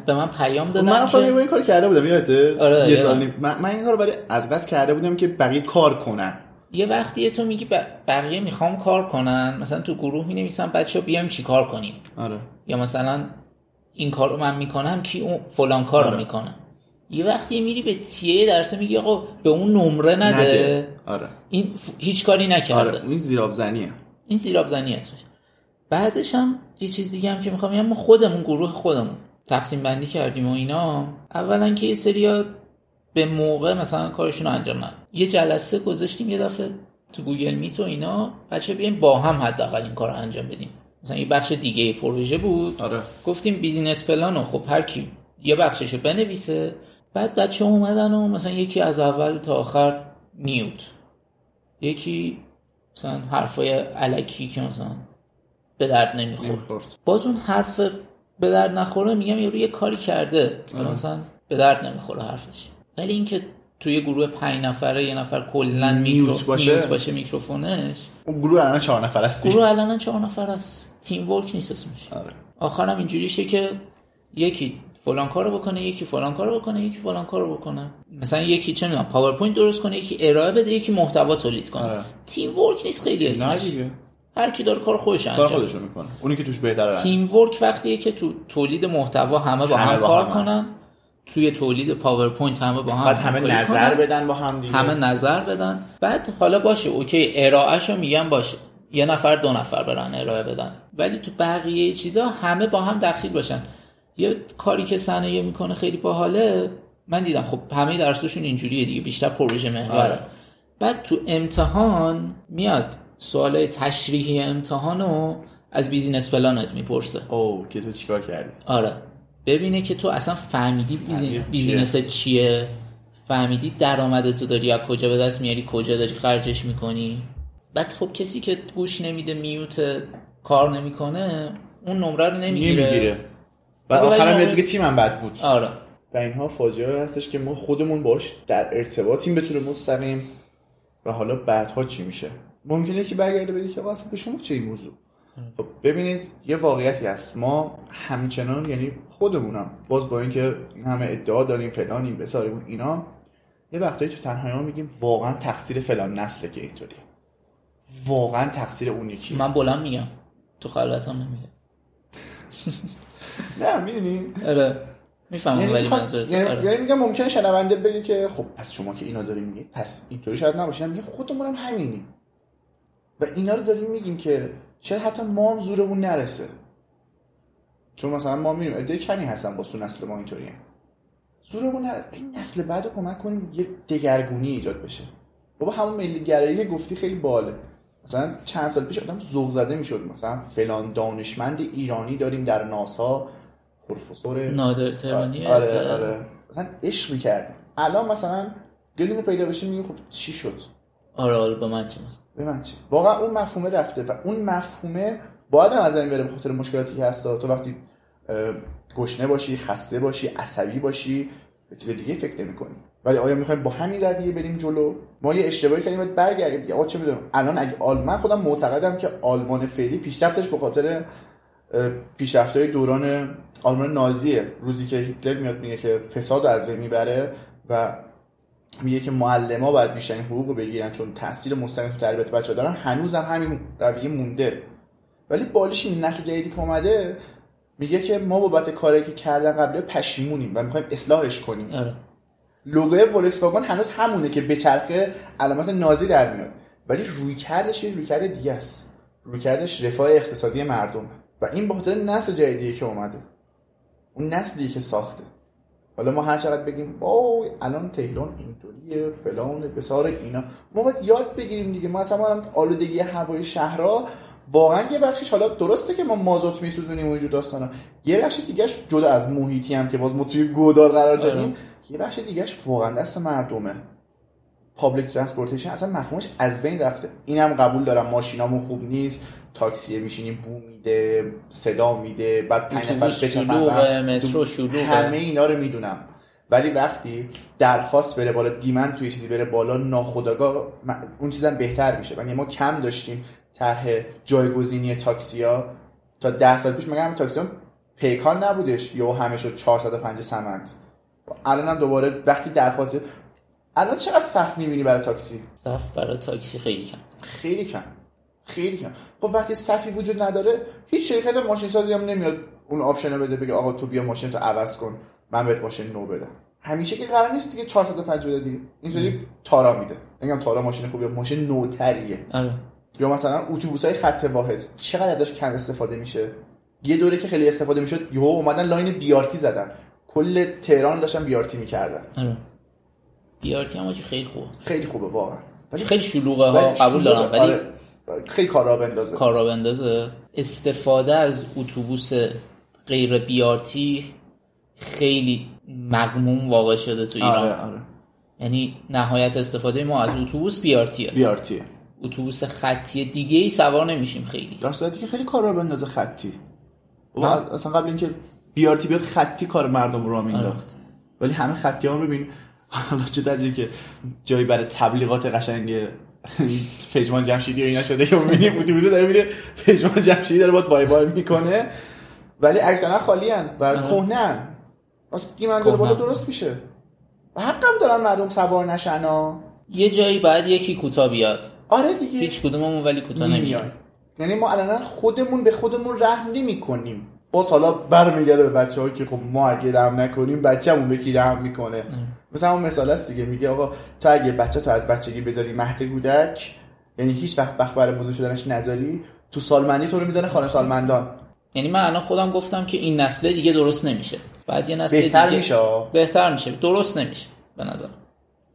به من پیام دادن من خودم این کار کرده بودم یادته آره، یه. سال نیم. من, من این کارو برای از بس کرده بودم که بقیه کار کنن. یه وقتیه تو میگی ب- بقیه می‌خوام کار کنن مثلا تو گروه می نویسن بچه بیایم چی کار کنیم؟ آره. یا مثلا این کار رو من می‌کنم کی اون فلان کار رو آره. می‌کنه؟ یه وقتی میری به تیه درسه میگی آقا به اون نمره نده, آره. این ف- هیچ کاری نکرده. آره این زیراب زنیه این زیراب زنی اسمش بعدش هم یه چیز دیگه هم که می‌خوام بگم ما خودمون گروه خودمون. تقسیم بندی کردیم و اینا اولا که یه سریا به موقع مثلا کارشون رو انجام ندن یه جلسه گذاشتیم یه دفعه تو Google Meet و اینا بچه بیایم با هم حداقل این کار رو انجام بدیم. مثلا یه بخش دیگه پروژه بود. آره. گفتیم business plan رو خب هر کی یه بخششو بنویسه. بعد بچه اومدن و مثلا یکی از اول تا آخر mute. یکی مثلا حرفای الکی که مثلا به درد نمی‌خورد. باز اون حرف به درد نخوره میگم یه یه کاری کرده. مثلا به درد نمی‌خوره حرفش. ولی اینکه توی گروه پنج نفره یه نفر کلا mute میکرو... باشه. mute باشه میکروفونش. اون گروه الان چهار نفر هستی؟ گروه الان چهار نفر است teamwork نیست اسمش. آره. آخرم اینجوریشه که یکی فلان کارو بکنه یکی فلان کارو بکنه یکی فلان کارو بکنه. مثلا یکی چه می‌دونم PowerPoint درست کنه یکی ارائه بده یکی محتوا تولید کنه. آره. teamwork نیست خیلی اسمش. هر کی داره کار خودش کار انجام خودشو می‌کنه. اونی که توش بهتره. teamwork وقتیه که تو تولید محتوا همه با همه هم با کار همه. کنن. توی تولید PowerPoint همه با هم بعد همه نظر کنن. بدن با هم دیگه. همه نظر بدن. بعد حالا باشه okay ارائهشو میگم باشه. یه نفر دو نفر برن ارائه بدن. ولی تو بقیه چیزا همه با هم دخیل باشن. یه کاری که صنایع می‌کنه خیلی باحاله. من دیدم خب همه درسشون اینجوریه دیگه بیشتر پروژه محوره. آره. بعد تو امتحان میاد. سوال تشریحی امتحانو از business plan ت می‌پرسه. او که تو چیکار کردی؟ آره. ببینه که تو اصلا فهمیدی busin... business چیه؟ فهمیدی درآمد تو داری از کجا به دست میاری؟ کجا داری خرجش می‌کنی؟ بعد خب کسی که گوش نمیده mute کار نمی‌کنه اون نمره رو نمی‌گیره. نمی‌گیره. بعد آخرم میاد دیگه تیمم بد بود. آره. و اینها فاجعه هستش که ما خودمون باش در ارتباطیم به طور مستقیم. و حالا بعدها چی میشه؟ ممکنه که برگرده بگه که واسه به شما چه این موضوع؟ خب ببینید یه واقعیتی هست. ما همچنان یعنی خودمونم باز با اینکه این همه ادعا داریم فلانیم بساریم اینا یه وقتایی تو تنهایی ما میگیم واقعا تقصیر فلان نسله که اینطوری واقعا تقصیر اون یکی. من بلند میگم. تو خلوتم نمیگم نه می‌دونی؟ آره. می‌فهمم یعنی ولی منظورت یعنی, آره. یعنی میگم ممکنه شنونده بگه که خب پس شما که اینا داری میگید پس اینطوری شاید نباشه. میگه خودمونم همینیم. و اینا رو داریم میگیم که شاید حتی ما هم زورمون نرسه. چون مثلا ما میریم عده کمی هستن با تو نسل ما اینطوریه زورمون نرسه. این نسل بعد رو کمک کنیم یه دگرگونی ایجاد بشه. بابا همون ملی گرایی که گفتی خیلی باله. مثلا چند سال پیش آدم ذوق زده می‌شد. مثلا فلان دانشمند ایرانی داریم در ناسا. پروفسور نادر تهرانی آره آره مثلا عشق می‌کردیم. الان مثلا گلیم پیدا بشه میگیم خب چی شد؟ آره آره به من مثلا به من چی؟ واقعا اون مفهومه رفته و اون مفهومه باید هم از این بره به مشکلاتی که هست. تو وقتی گشنه باشی خسته باشی عصبی باشی به چیز دیگه فکر نمی‌کنی. ولی آیا می‌خوایم با همین رویه بریم جلو؟ ما یه اشتباهی کردیم باید برگردیم. دیگه آقا چه می‌دونم. الان اگه آلمان خودم معتقدم که آلمان فعلی پیشرفتش به خاطر پیشرفت‌های دوران آلمان نازیه. روزی که هیتلر میاد میگه که فساد از بین می‌بره و میگه که معلما باید بیشترین حقوق رو بگیرن چون تاثیر مستقیم تو تربیت بچه دارن. هنوز هم همین رویه مونده. ولی بالش این نسل جدیدی که اومده میگه که ما بابت کاری که کردن قبل پشیمونیم و می‌خوایم اصلاحش کنیم. آره. لوگوی ولکس واگن هنوز همونه که به چرخه علامت نازی در میاد. ولی روی کردش روی کرد دیگه است. روی کردش رفاه اقتصادی مردم. و این به خاطر نسل جدیدی که اومده. اون نسلی که ساخته. حالا ما هر چقدر بگیم اوه الان تهران اینطوریه فلان بسار اینا. ما باید یاد بگیریم دیگه. ما اصلا الان آلودگی هوای شهرها واقعا یه بخشش حالا درسته که ما مازوت میسوزونیم و اینجور داستانا. یه بخش دیگهش جدا از محیطی هم که باز ما توی گودال قرار داریم یه بخش دیگهش واقعا دست مردمه. public transportation اصلا مفهومش از بین رفته. اینم قبول دارم ماشینامون خوب نیست. تاکسی میشینیم بو میده صدا میده بعد پنج نفر. مترو شلوغه. همه اینا رو می‌دونم. ولی وقتی درخواست بره بالا demand توی چیزی بره بالا ناخودآگاه م- اون چیزم بهتر میشه. یعنی ما کم داشتیم طرح جایگزینی تاکسیا. تا ده سال پیش مگه همین تاکسی پیکان نبودش؟ یا همه شد 405 سمند الان هم دوباره وقتی درخواست الان چقدر صف می‌بینی برای تاکسی؟ صف برای تاکسی خیلی کم. خیلی کم. خیلی کم. خب وقتی صفی وجود نداره هیچ شرکت ماشین سازی هم نمیاد اون option بده بگه آقا تو بیا ماشین تو عوض کن من بهت ماشین نو بدم. همیشه که قرار نیست دیگه 405 بده دیگه اینجوری تارا میده. میگم تارا ماشین خوبیه ماشین نوتریه. آره. یا مثلا اتوبوس های خط واحد چقدر ازش کم استفاده میشه؟ یه دوره که خیلی استفاده می‌شد یهو اومدن لاین بیارتی زدن. کل تهران داشتن بیارتی می‌کردن. آره. بیارتی هم خیلی خوبه. خیلی خوبه واقعا. ولی خیلی شلوغه ها قبول. دارم. ولی آره. خیلی کار را بندازه. کار را بندازه. استفاده از اتوبوس غیر بیارتی خیلی مغموم واقع شده تو ایران. آره آره. یعنی نهایت استفاده ما از اتوبوس بیارتیه بیارتیه اتوبوس خطی دیگه ای سوار نمیشیم خیلی. در صورتی که خیلی کار را بندازه خطی. و. اصلا قبل اینکه بیارتی بیاد خطی کار مردم رو مینداخت. ولی همه خطی ها ببین. حالا چه از اینکه جایی برای تبلیغات قشنگ پژمان جمشیدی و اینا شده. که می‌بینیم اتوبوس داره میره پژمان جمشیدی داره باید بای بای می‌کنه. ولی اکثرا خالی و کهنن دیمند داره بالا. درست میشه. و حقم دارن مردم سوار نشن ها. یه جایی بعد یکی کوتا بیاد. آره دیگه. هیچ کدوممون ولی کوتا نمیاد. یعنی ما الان خودمون به خودمون رحم نمی کنیم باز حالا برمیگرده به بچه که خب ما اگه رحم نکنیم بچه‌مون به کی رحم می‌کنه. مثلا اون مثال هست دیگه میگه آقا تو اگه بچه تو از بچگی بذاری مهد کودک یعنی هیچ وقت وقت برای بزرگ شدنش نذاری تو سالمندی تو رو می‌زنه خانه سالمندان. یعنی من الان خودم گفتم که این نسل دیگه درست نمیشه. بعد یه نسل بهتر دیگه میشه؟ بهتر میشه. درست نمیشه به نظر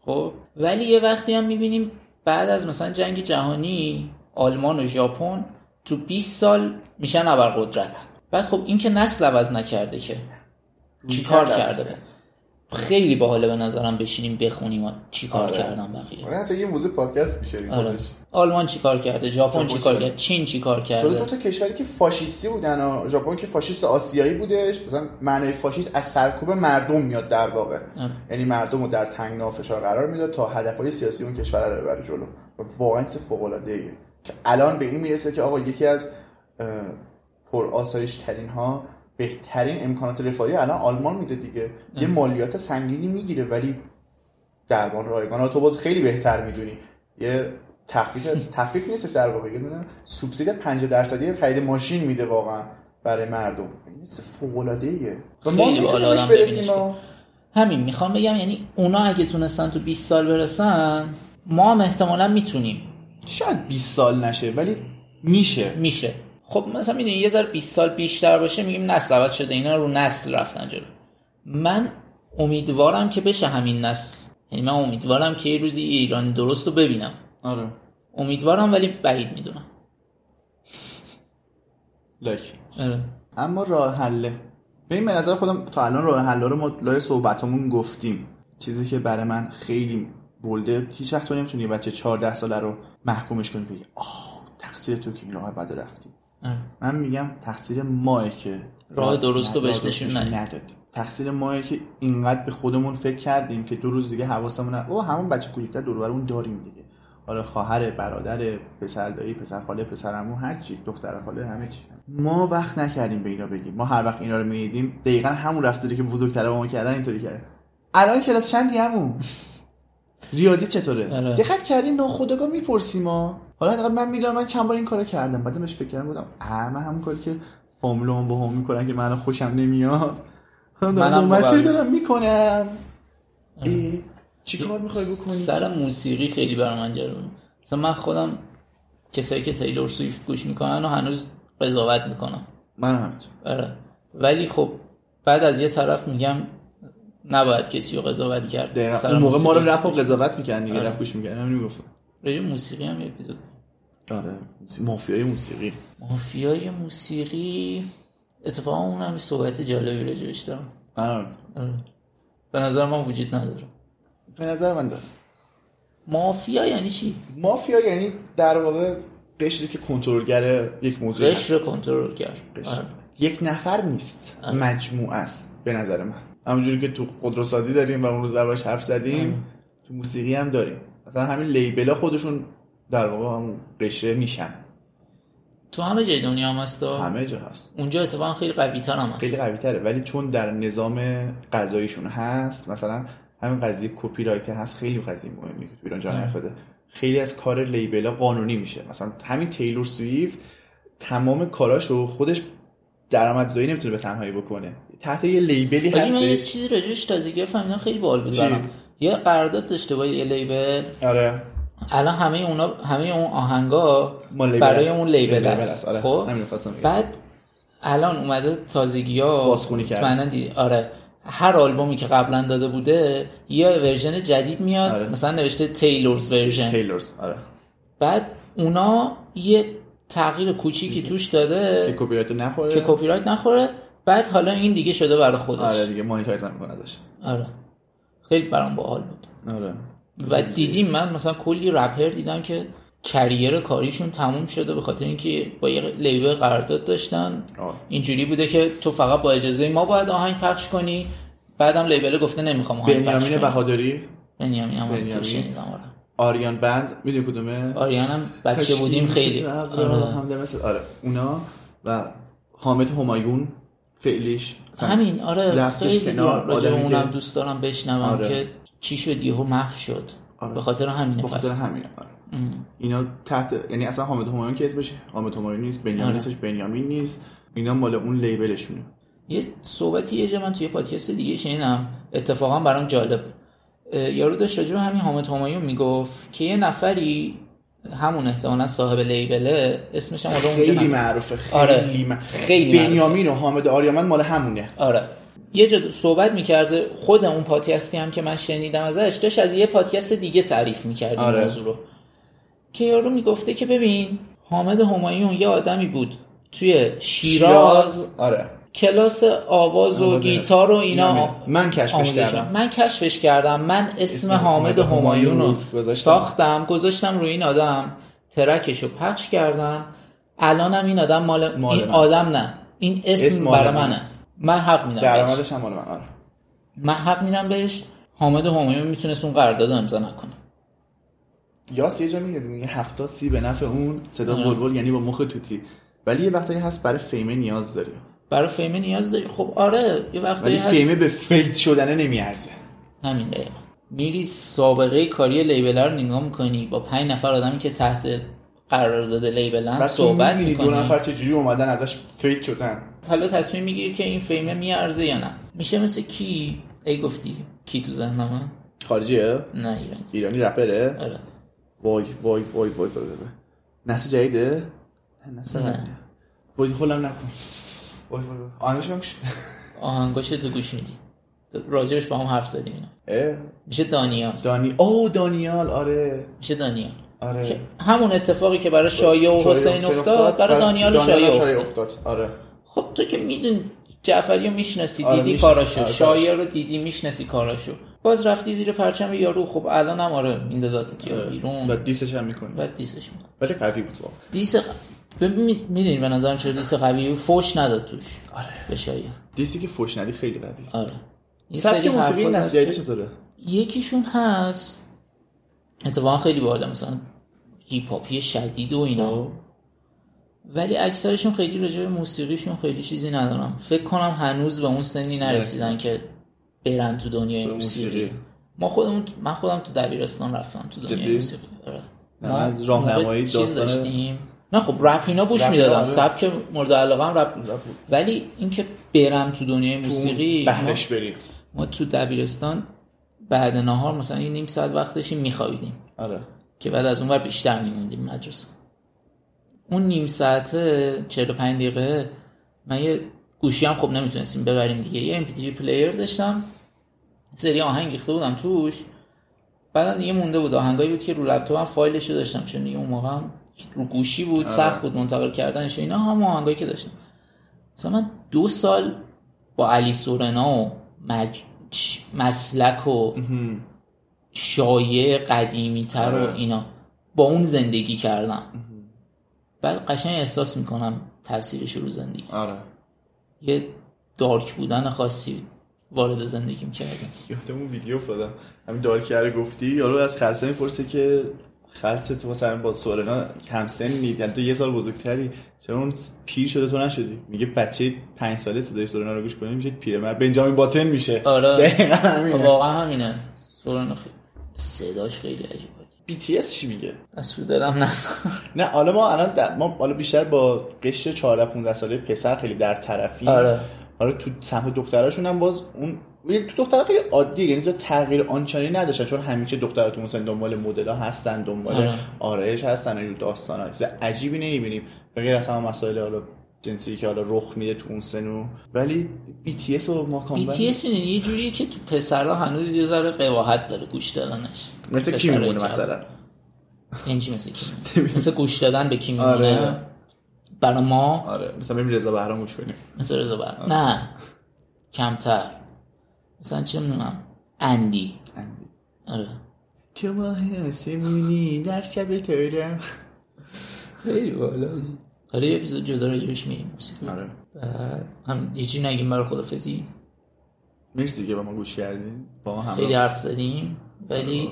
خب؟ ولی یه وقتی هم می‌بینیم بعد از مثلا جنگ جهانی آلمان و ژاپن تو 20 سال میشن ابرقدرت. بعد خب این که نسل عوض نکرده که چی کار کرده؟ بود خیلی باحاله به نظرم بشینیم بخونیم و چی کار آره. کردن بقیه. واقعا اصلا یه موضوع پادکست میشه آره. آلمان چی کار کرده؟ ژاپن چی کار کرده؟ چین چی کار کرده دو تا کشوری که فاشیستی بودن و ژاپن که فاشیست آسیایی بودش مثلا معنای فاشیست از سرکوب مردم میاد در واقع. آره. یعنی مردم رو در تنگنا فشار قرار می‌داد تا هدفهای سیاسی اون کشور رو ببره جلو. واقعا چیز فوق العاده که الان به این می‌رسه که آقا یکی از اه، پر آسایش ترین ها بهترین امکانات رفاهی الان آلمان میده دیگه. یه مالیات سنگینی می‌گیره ولی درمان رایگان تو باز خیلی بهتر می‌دونی. یه تخفیف تخفیف نیستش در واقع. یه دونه سوبسید 50 درصدی خرید ماشین میده واقعا برای مردم. این فوق العاده ایه و ما برسیم همین می‌خوام بگم یعنی اونا اگه تونستن تو 20 سال برسن ما هم احتمالا می‌تونیم. شاید 20 سال نشه ولی میشه. میشه. خب مثلا می‌دونی یه ذره 20 سال بیشتر باشه میگیم نسل عوض شده اینا رو نسل رفتن جلو. من امیدوارم که بشه همین نسل. یعنی من امیدوارم که یه روزی ایران درست رو ببینم. آره. امیدوارم ولی بعید می‌دونم. لایک. آره. اما راه حله. به این نظر خودم تا الان راه حل رو ما لای صحبتمون گفتیم. چیزی که برای من خیلی بولده هیچ وقت تو نمی‌تونی بچه 14 ساله رو محکومش کنی بگی آه تقصیر تو که این راه بد رفتی. من میگم تقصیر ماه که راه درست رو بهش نشون. ندادیم. تقصیر ماه که اینقدر به خودمون فکر کردیم که دو روز دیگه حواسمون او همون بچه کوچیک‌تر دور داریم دیگه. حالا خواهر برادر پسر دایی پسر خاله پسر عمو هر چی دختر خاله همه چی. ما وقت نکردیم به اینا بگیم. ما هر وقت اینا رو می‌دیدیم دقیقا همون رفتاری که بزرگتر ما کردن اینطوری کرد الان کلاس چندی عمو؟ ریاضی چطوره؟ آره. دقت کردی ناخودآگاه می‌پرسیم ما. حالا حداقل من می‌دونم من چند بار این کارو کردم. بعدم بهش فکر کردم بودم اه من همون کاری که فامیلمون با هم می‌کنن که من خوشم نمیاد. منم من چه دارم می‌کنم. چی کار می‌خوای بکنی؟ سر موسیقی خیلی برای من جالبه مثلا من خودم کسایی که تیلور سویفت گوش می‌کنن و هنوز قضاوت می‌کنم. من همینطور. آره. ولی خب بعد از یه طرف میگم نباید کسی رو قضاوت کرد. اون موقع ما رو رپ و گوش- قضاوت می‌کردن دیگه آره. رپ گوش می‌کردن. همین می‌گفتم. راجع موسیقی هم اپیزود آره مافیای موسیقی مافیای موسیقی اتفاقا اون هم صحبت جالبی راجبش دارم. آره. به نظر من وجود نداره به نظر من داره مافیا یعنی چی؟ مافیا یعنی در واقع قشری که کنترلگر یک موضوع. قشر کنترل کرد قشر. آره. یک نفر نیست آره. مجموعه است به نظر من همونجوری که تو خودروسازی داریم و اون روز دربارش حرف زدیم تو موسیقی هم داریم مثلا همین لیبلا خودشون در واقع همون قشره میشن. تو همه جای دنیا هم هست؟ همه جا هست. اونجا اتفاقا خیلی قوی تر هم هست. خیلی قوی تره ولی چون در نظام قضاییشون هست مثلا همین قضیه کپی رایت هست خیلی قضیه مهمی که تو ایران جا آره. نیفتاده خیلی از کار لیبلا قانونی میشه. مثلا همین تیلور سویفت تمام کاراشو خودش درآمدزایی نمی‌تونه به تنهایی بکنه. تحت یه label ی حاجی من یه چیزی راجبش تازگی فهمیدم خیلی باحال بود؟ برام یه قرارداد داشته با یه label آره الان همه اونا همه اون آهنگا برای. اون label است. هست. آره. خب. بعد الان اومده تازگی ها بازخونی. دیدی آره هر آلبومی که قبلا داده بوده یه version جدید میاد آره. مثلا نوشته Taylor's version Taylor's آره بعد اونا یه تغییر کوچیکی توش که داده کپی رایت نخوره که کپی رایت نخوره بعد حالا این دیگه شده برای خودش آره دیگه monetize می‌کنه داشت آره خیلی برام باحال بود. آره. و دیدیم من مثلا کلی رپر دیدم که career کاریشون تموم شده به خاطر اینکه با یه label قرارداد داشتن. آه. اینجوری بوده که تو فقط با اجازه ما باید آهنگ پخش کنی. بعدم label گفته نمی‌خوام آهنگ پخش بنیامین کنی بهادری؟ بنیامین هم بنیامین. تو شنیدم آره. آریان بند؟ می‌دونی کدومه؟ آریانم بچه بودیم خیلی. آره. آره. آره اونا و حامد همایون. فعلیش همین آره رفتش خیلی کنار، راجع اونم که- دوست دارم بشنوم آره. که چی شد یهو محو شد آره. به خاطر همینه به خاطر همین آره. اینا تحت یعنی اصلا حامد همایون که اسمش حامد همایون نیست بنیامین آره. نیستش بنیامین نیست اینا مال اون لیبلشونه یه صحبتی یه جا من توی پادکست دیگه شنیدم اتفاقا برام جالب یارو داشت راجع همین حامد همایون می‌گفت که یه نفری همون احتمالا صاحب لیبله اسمش هم خیلی. معروفه خیلی آره. م- خیلی. بنیامین و حامد آریامن مال همونه آره یه جا صحبت می‌کرده خود اون پادکستی هم که من شنیدم ازش داشت از یه پادکست دیگه تعریف می‌کرد آره. موضوع رو که یارو می‌گفته که ببین حامد همایون یه آدمی بود توی شیراز آره کلاس آواز و. گیتار و اینا اینا من کشفش کردم. من کشفش کردم من اسم, اسم حامد همایون رو. ساختم گذاشتم روی این آدم ترکش رو پخش کردم الانم این آدم مال, مال این من. آدم نه این اسم, اسم برای من. منه من حق میدم. درآمدش هم مال من آره من حق میدم بهش حامد همایون می‌تونست اون قرارداد امضا نکنه یاس یه جا میگه میگه 70 سی به نفع اون صدا آره. بلبل یعنی با مخ توتی ولی یه وقتایی هست برای فیمه نیاز داری برای فیمه نیاز داری؟ خب آره یه وقتایی ولی هست. فیمه به فیت شدنه نمیارزه. همین دقیقا میری سابقه کاری لیبل رو نگاه می‌کنی با پنج نفر آدمی که تحت قرارداد لیبلن بعد تو صحبت می‌کنی دو نفر چجوری اومدن ازش فیت شدن؟ حالا تصمیم می‌گیری که این فیمه میارزه یا نه. میشه مثل کی؟ ای گفتی کی تو ذهنمه خارجیه؟ نه ایرانی. ایرانی رپره؟ آره. وای وای وای وای وای نسل جدیده؟ نه نسل نه. خودم نکن. وای وای آهنگش هم گوش آهنگاش تو گوش میدی. راجبش با هم حرف زدیم اینا. میشه دانیال. دانی او دانیال آره. میشه دانیال. آره. همون اتفاقی که برای شایع و حسین افتاد برای دانیال و شایع افتاد. افتاد. آره. خب تو که میدون جعفری رو می‌شناسی آره، دیدی. کاراشو. آره، شایع رو دیدی می‌شناسی کاراشو. باز رفتی زیر پرچم یارو. خب الان هم آره میندازات یا بیرون. و diss ش هم می‌کنی. بعد diss ش می‌کنه ولی قوی بود واقعا. diss می‌دونی به نظرم چرا diss قوی؟ فوش نداد توش. آره. به شایع diss ی که فوش ندی خیلی قوی. آره. سبک موسیقی که- چطوره؟ یکیشون هست. اتفاقا خیلی باحاله مثلا hip hop ی شدید و اینا. خب. ولی اکثرشون خیلی راجع به موسیقیشون خیلی چیزی ندارم. فکر کنم هنوز به اون سنی نرسیدن که برن تو دنیای به موسیقی. موسیقی. ما خودمون من خودم تو دبیرستان رفتم تو دنیای؟ موسیقی. آره. ما از راهنمایی موقع چیز داستان- داشتیم. نه خب رپ اینا گوش می‌دادم آره. سبک مورد علاقه هم رپ. ولی اینکه برم تو دنیای موسیقی بهرش بریم. ما تو دبیرستان بعد نهار مثلا یه نیم ساعت وقت داشتیم میخوابیدیم. آره. که بعد از اون ور بیشتر میموندیم مدرسه. اون نیم ساعته 45 دقیقه من یه گوشی هم خب نمی‌تونستیم ببریم دیگه. یه MP3 پلیر داشتم. سری آهنگ ریخته بودم توش. بعدم دیگه مونده بود. آهنگایی بود که رو لپتاپم فایلش داشتم. چون اون موقع هم رو گوشی بود سخت بود منتقل کردنش اینا. هم آهنگایی که داشتم. مثلا من دو سال با علی سورنا و مج... مسلک و شایع قدیمی تر و آره. اینا با اون زندگی کردم. بعد قشنگ احساس می‌کنم تاثیرش رو زندگی. آره. یه دارک بودن خاصی وارد زندگیم کردم یادمون ویدیو افتادم. همین دارکره گفتی یارو از خرسه می‌پرسه که خرسه تو مثلا با سورنا کم سنی یعنی تو یه سال بزرگتری. چرا اون پیر شده تو نشدی؟ میگه بچه پنج ساله صدای سورنا رو گوش کنی میشه پیرمرد. بنجامین باتن میشه. آره. دقیقاً همینه. واقعا همینه. سورنا خیلی صداش خیلی عجیبه. BTS چی میگه؟ از رو دلم نسخ نه حالا ما الان ما حالا بیشتر با قشر 14 15 ساله پسر خیلی در طرفی آره. حالا تو سمت دختراشون هم باز اون تو دخترها خیلی عادیه یعنی زیاد تغییر آنچنانی نداشتن چون همیشه دخترها تو مثلا دنبال مدل ها هستن دنبال آره. آرایش هستن این داستان ها عجیبی نمی‌بینیم. غیر از همه مسائل حالا جنسی که حالا رخ میده تو اون سنو. ولی BTS و ما BTS می‌دونی؟ یه جوریه که تو پسرها هنوز یه ذره قباحت داره گوش دادنش. مثل کی میمونه. مثلا؟ یعنی چی مثل کی؟ مثل گوش دادن به کی میمونه؟ آره. برای ما؟ آره. مثلا بریم رضا بهرام گوش کنیم. مثل رضا بر نه. کمتر. مثلا چه می‌دونم؟ اندی. آره. تو ماه آسمونی در شب تارم خیلی بالا. آره یه اپیزود جدا راجبش میریم. موسیقی آره همین یه چی نگیم برای خدافزی مرسی که با ما گوش کردین. با ما هم خیلی حرف زدیم. ولی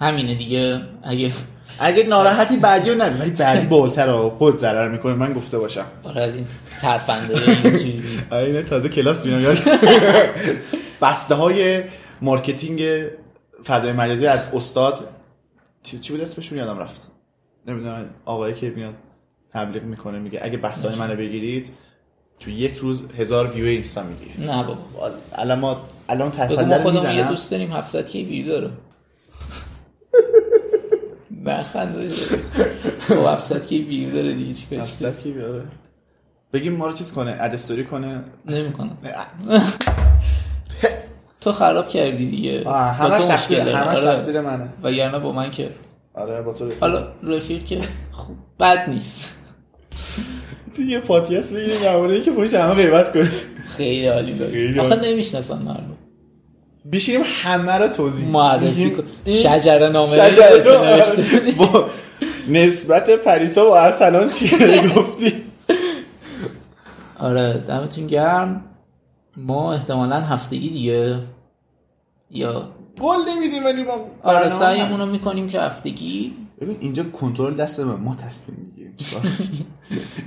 همینه دیگه. اگه اگه ناراحتی بعدی رو نبی ولی بعدی بالتر ها خود ضرر می‌کنه. من گفته باشم. آره از این ترفنده یوتیوبی آره تازه کلاس میرم. یاد بسته های marketing فضای مجازی از استاد چی بود اسمشون؟ یادم رفت. نمی‌دونم آقایی که میاد تبلیغ می‌کنه میگه اگه بسته های منو بگیرید تو یک روز هزار ویو اینستا می‌گیرید. نه بابا. الان ما الان رو خودمون یه می‌زنم دوست داریم 700 کی ویو داره؟ نخنده خب 700 کی ویو داره دیگه چیکار 700 کی بیاره بگیم ما رو چیز کنه اد استوری کنه. نمی‌کنم تو خراب کردی دیگه. داره. همش آره. تقصیر منه. وگرنه با من که. آره با تو. رفیق. حالا رفیق که خوب بد نیست. تو یه پادکست بگیریم درباره که پشت همه غیبت کنیم خیلی عالی عالی. آخه نمی‌شناسن مردم. بشینیم همه رو توضیح معرفی کن. شجره نامه شجره. با نسبت پریسا و ارسلان چیه گفتی؟ آره دمتون گرم. ما احتمالا هفتگی دیگه یا قول نمیدیم ولی ما آره سعیمون رو می‌کنیم که هفتگی ببین اینجا کنترل دست ما ما تصمیم می‌گیریم.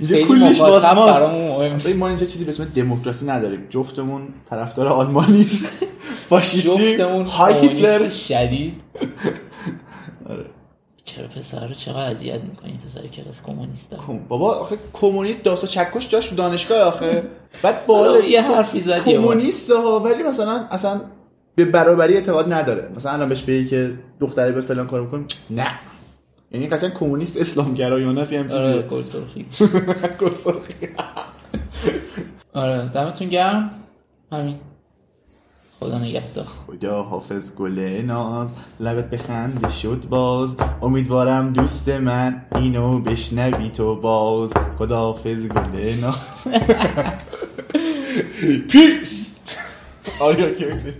اینجا ماست. برامون مهم ببین ما اینجا چیزی به اسم دموکراسی نداریم. جفتمون طرفدار آلمانی فاشیستی جفتمون های هیتلر. کمونیست شدید. چرا پسر رو چقدر اذیت می‌کنی تو سر کلاس کمونیست کم- بابا آخه کمونیست داست و چکش جاش تو دانشگاه آخه. بعد بالا حالا یه حرفی زد یه بار. کمونیست ها ولی مثلا اصلا به برابری اعتقاد نداره. مثلا الان بهش بگی که دختره به فلان کارو بکن نه. یعنی قشنگ کمونیست اسلامگرایانه است یه هم آره چیزی. گل سرخی گساخی. آره دمتون گرم. همین. خدا نگهدار. خدا حافظ گل ناز. لبت بخند شد باز. امیدوارم دوست من اینو بشنوی تو باز. خدا حافظ گل ناز. پیس آریا کیکسی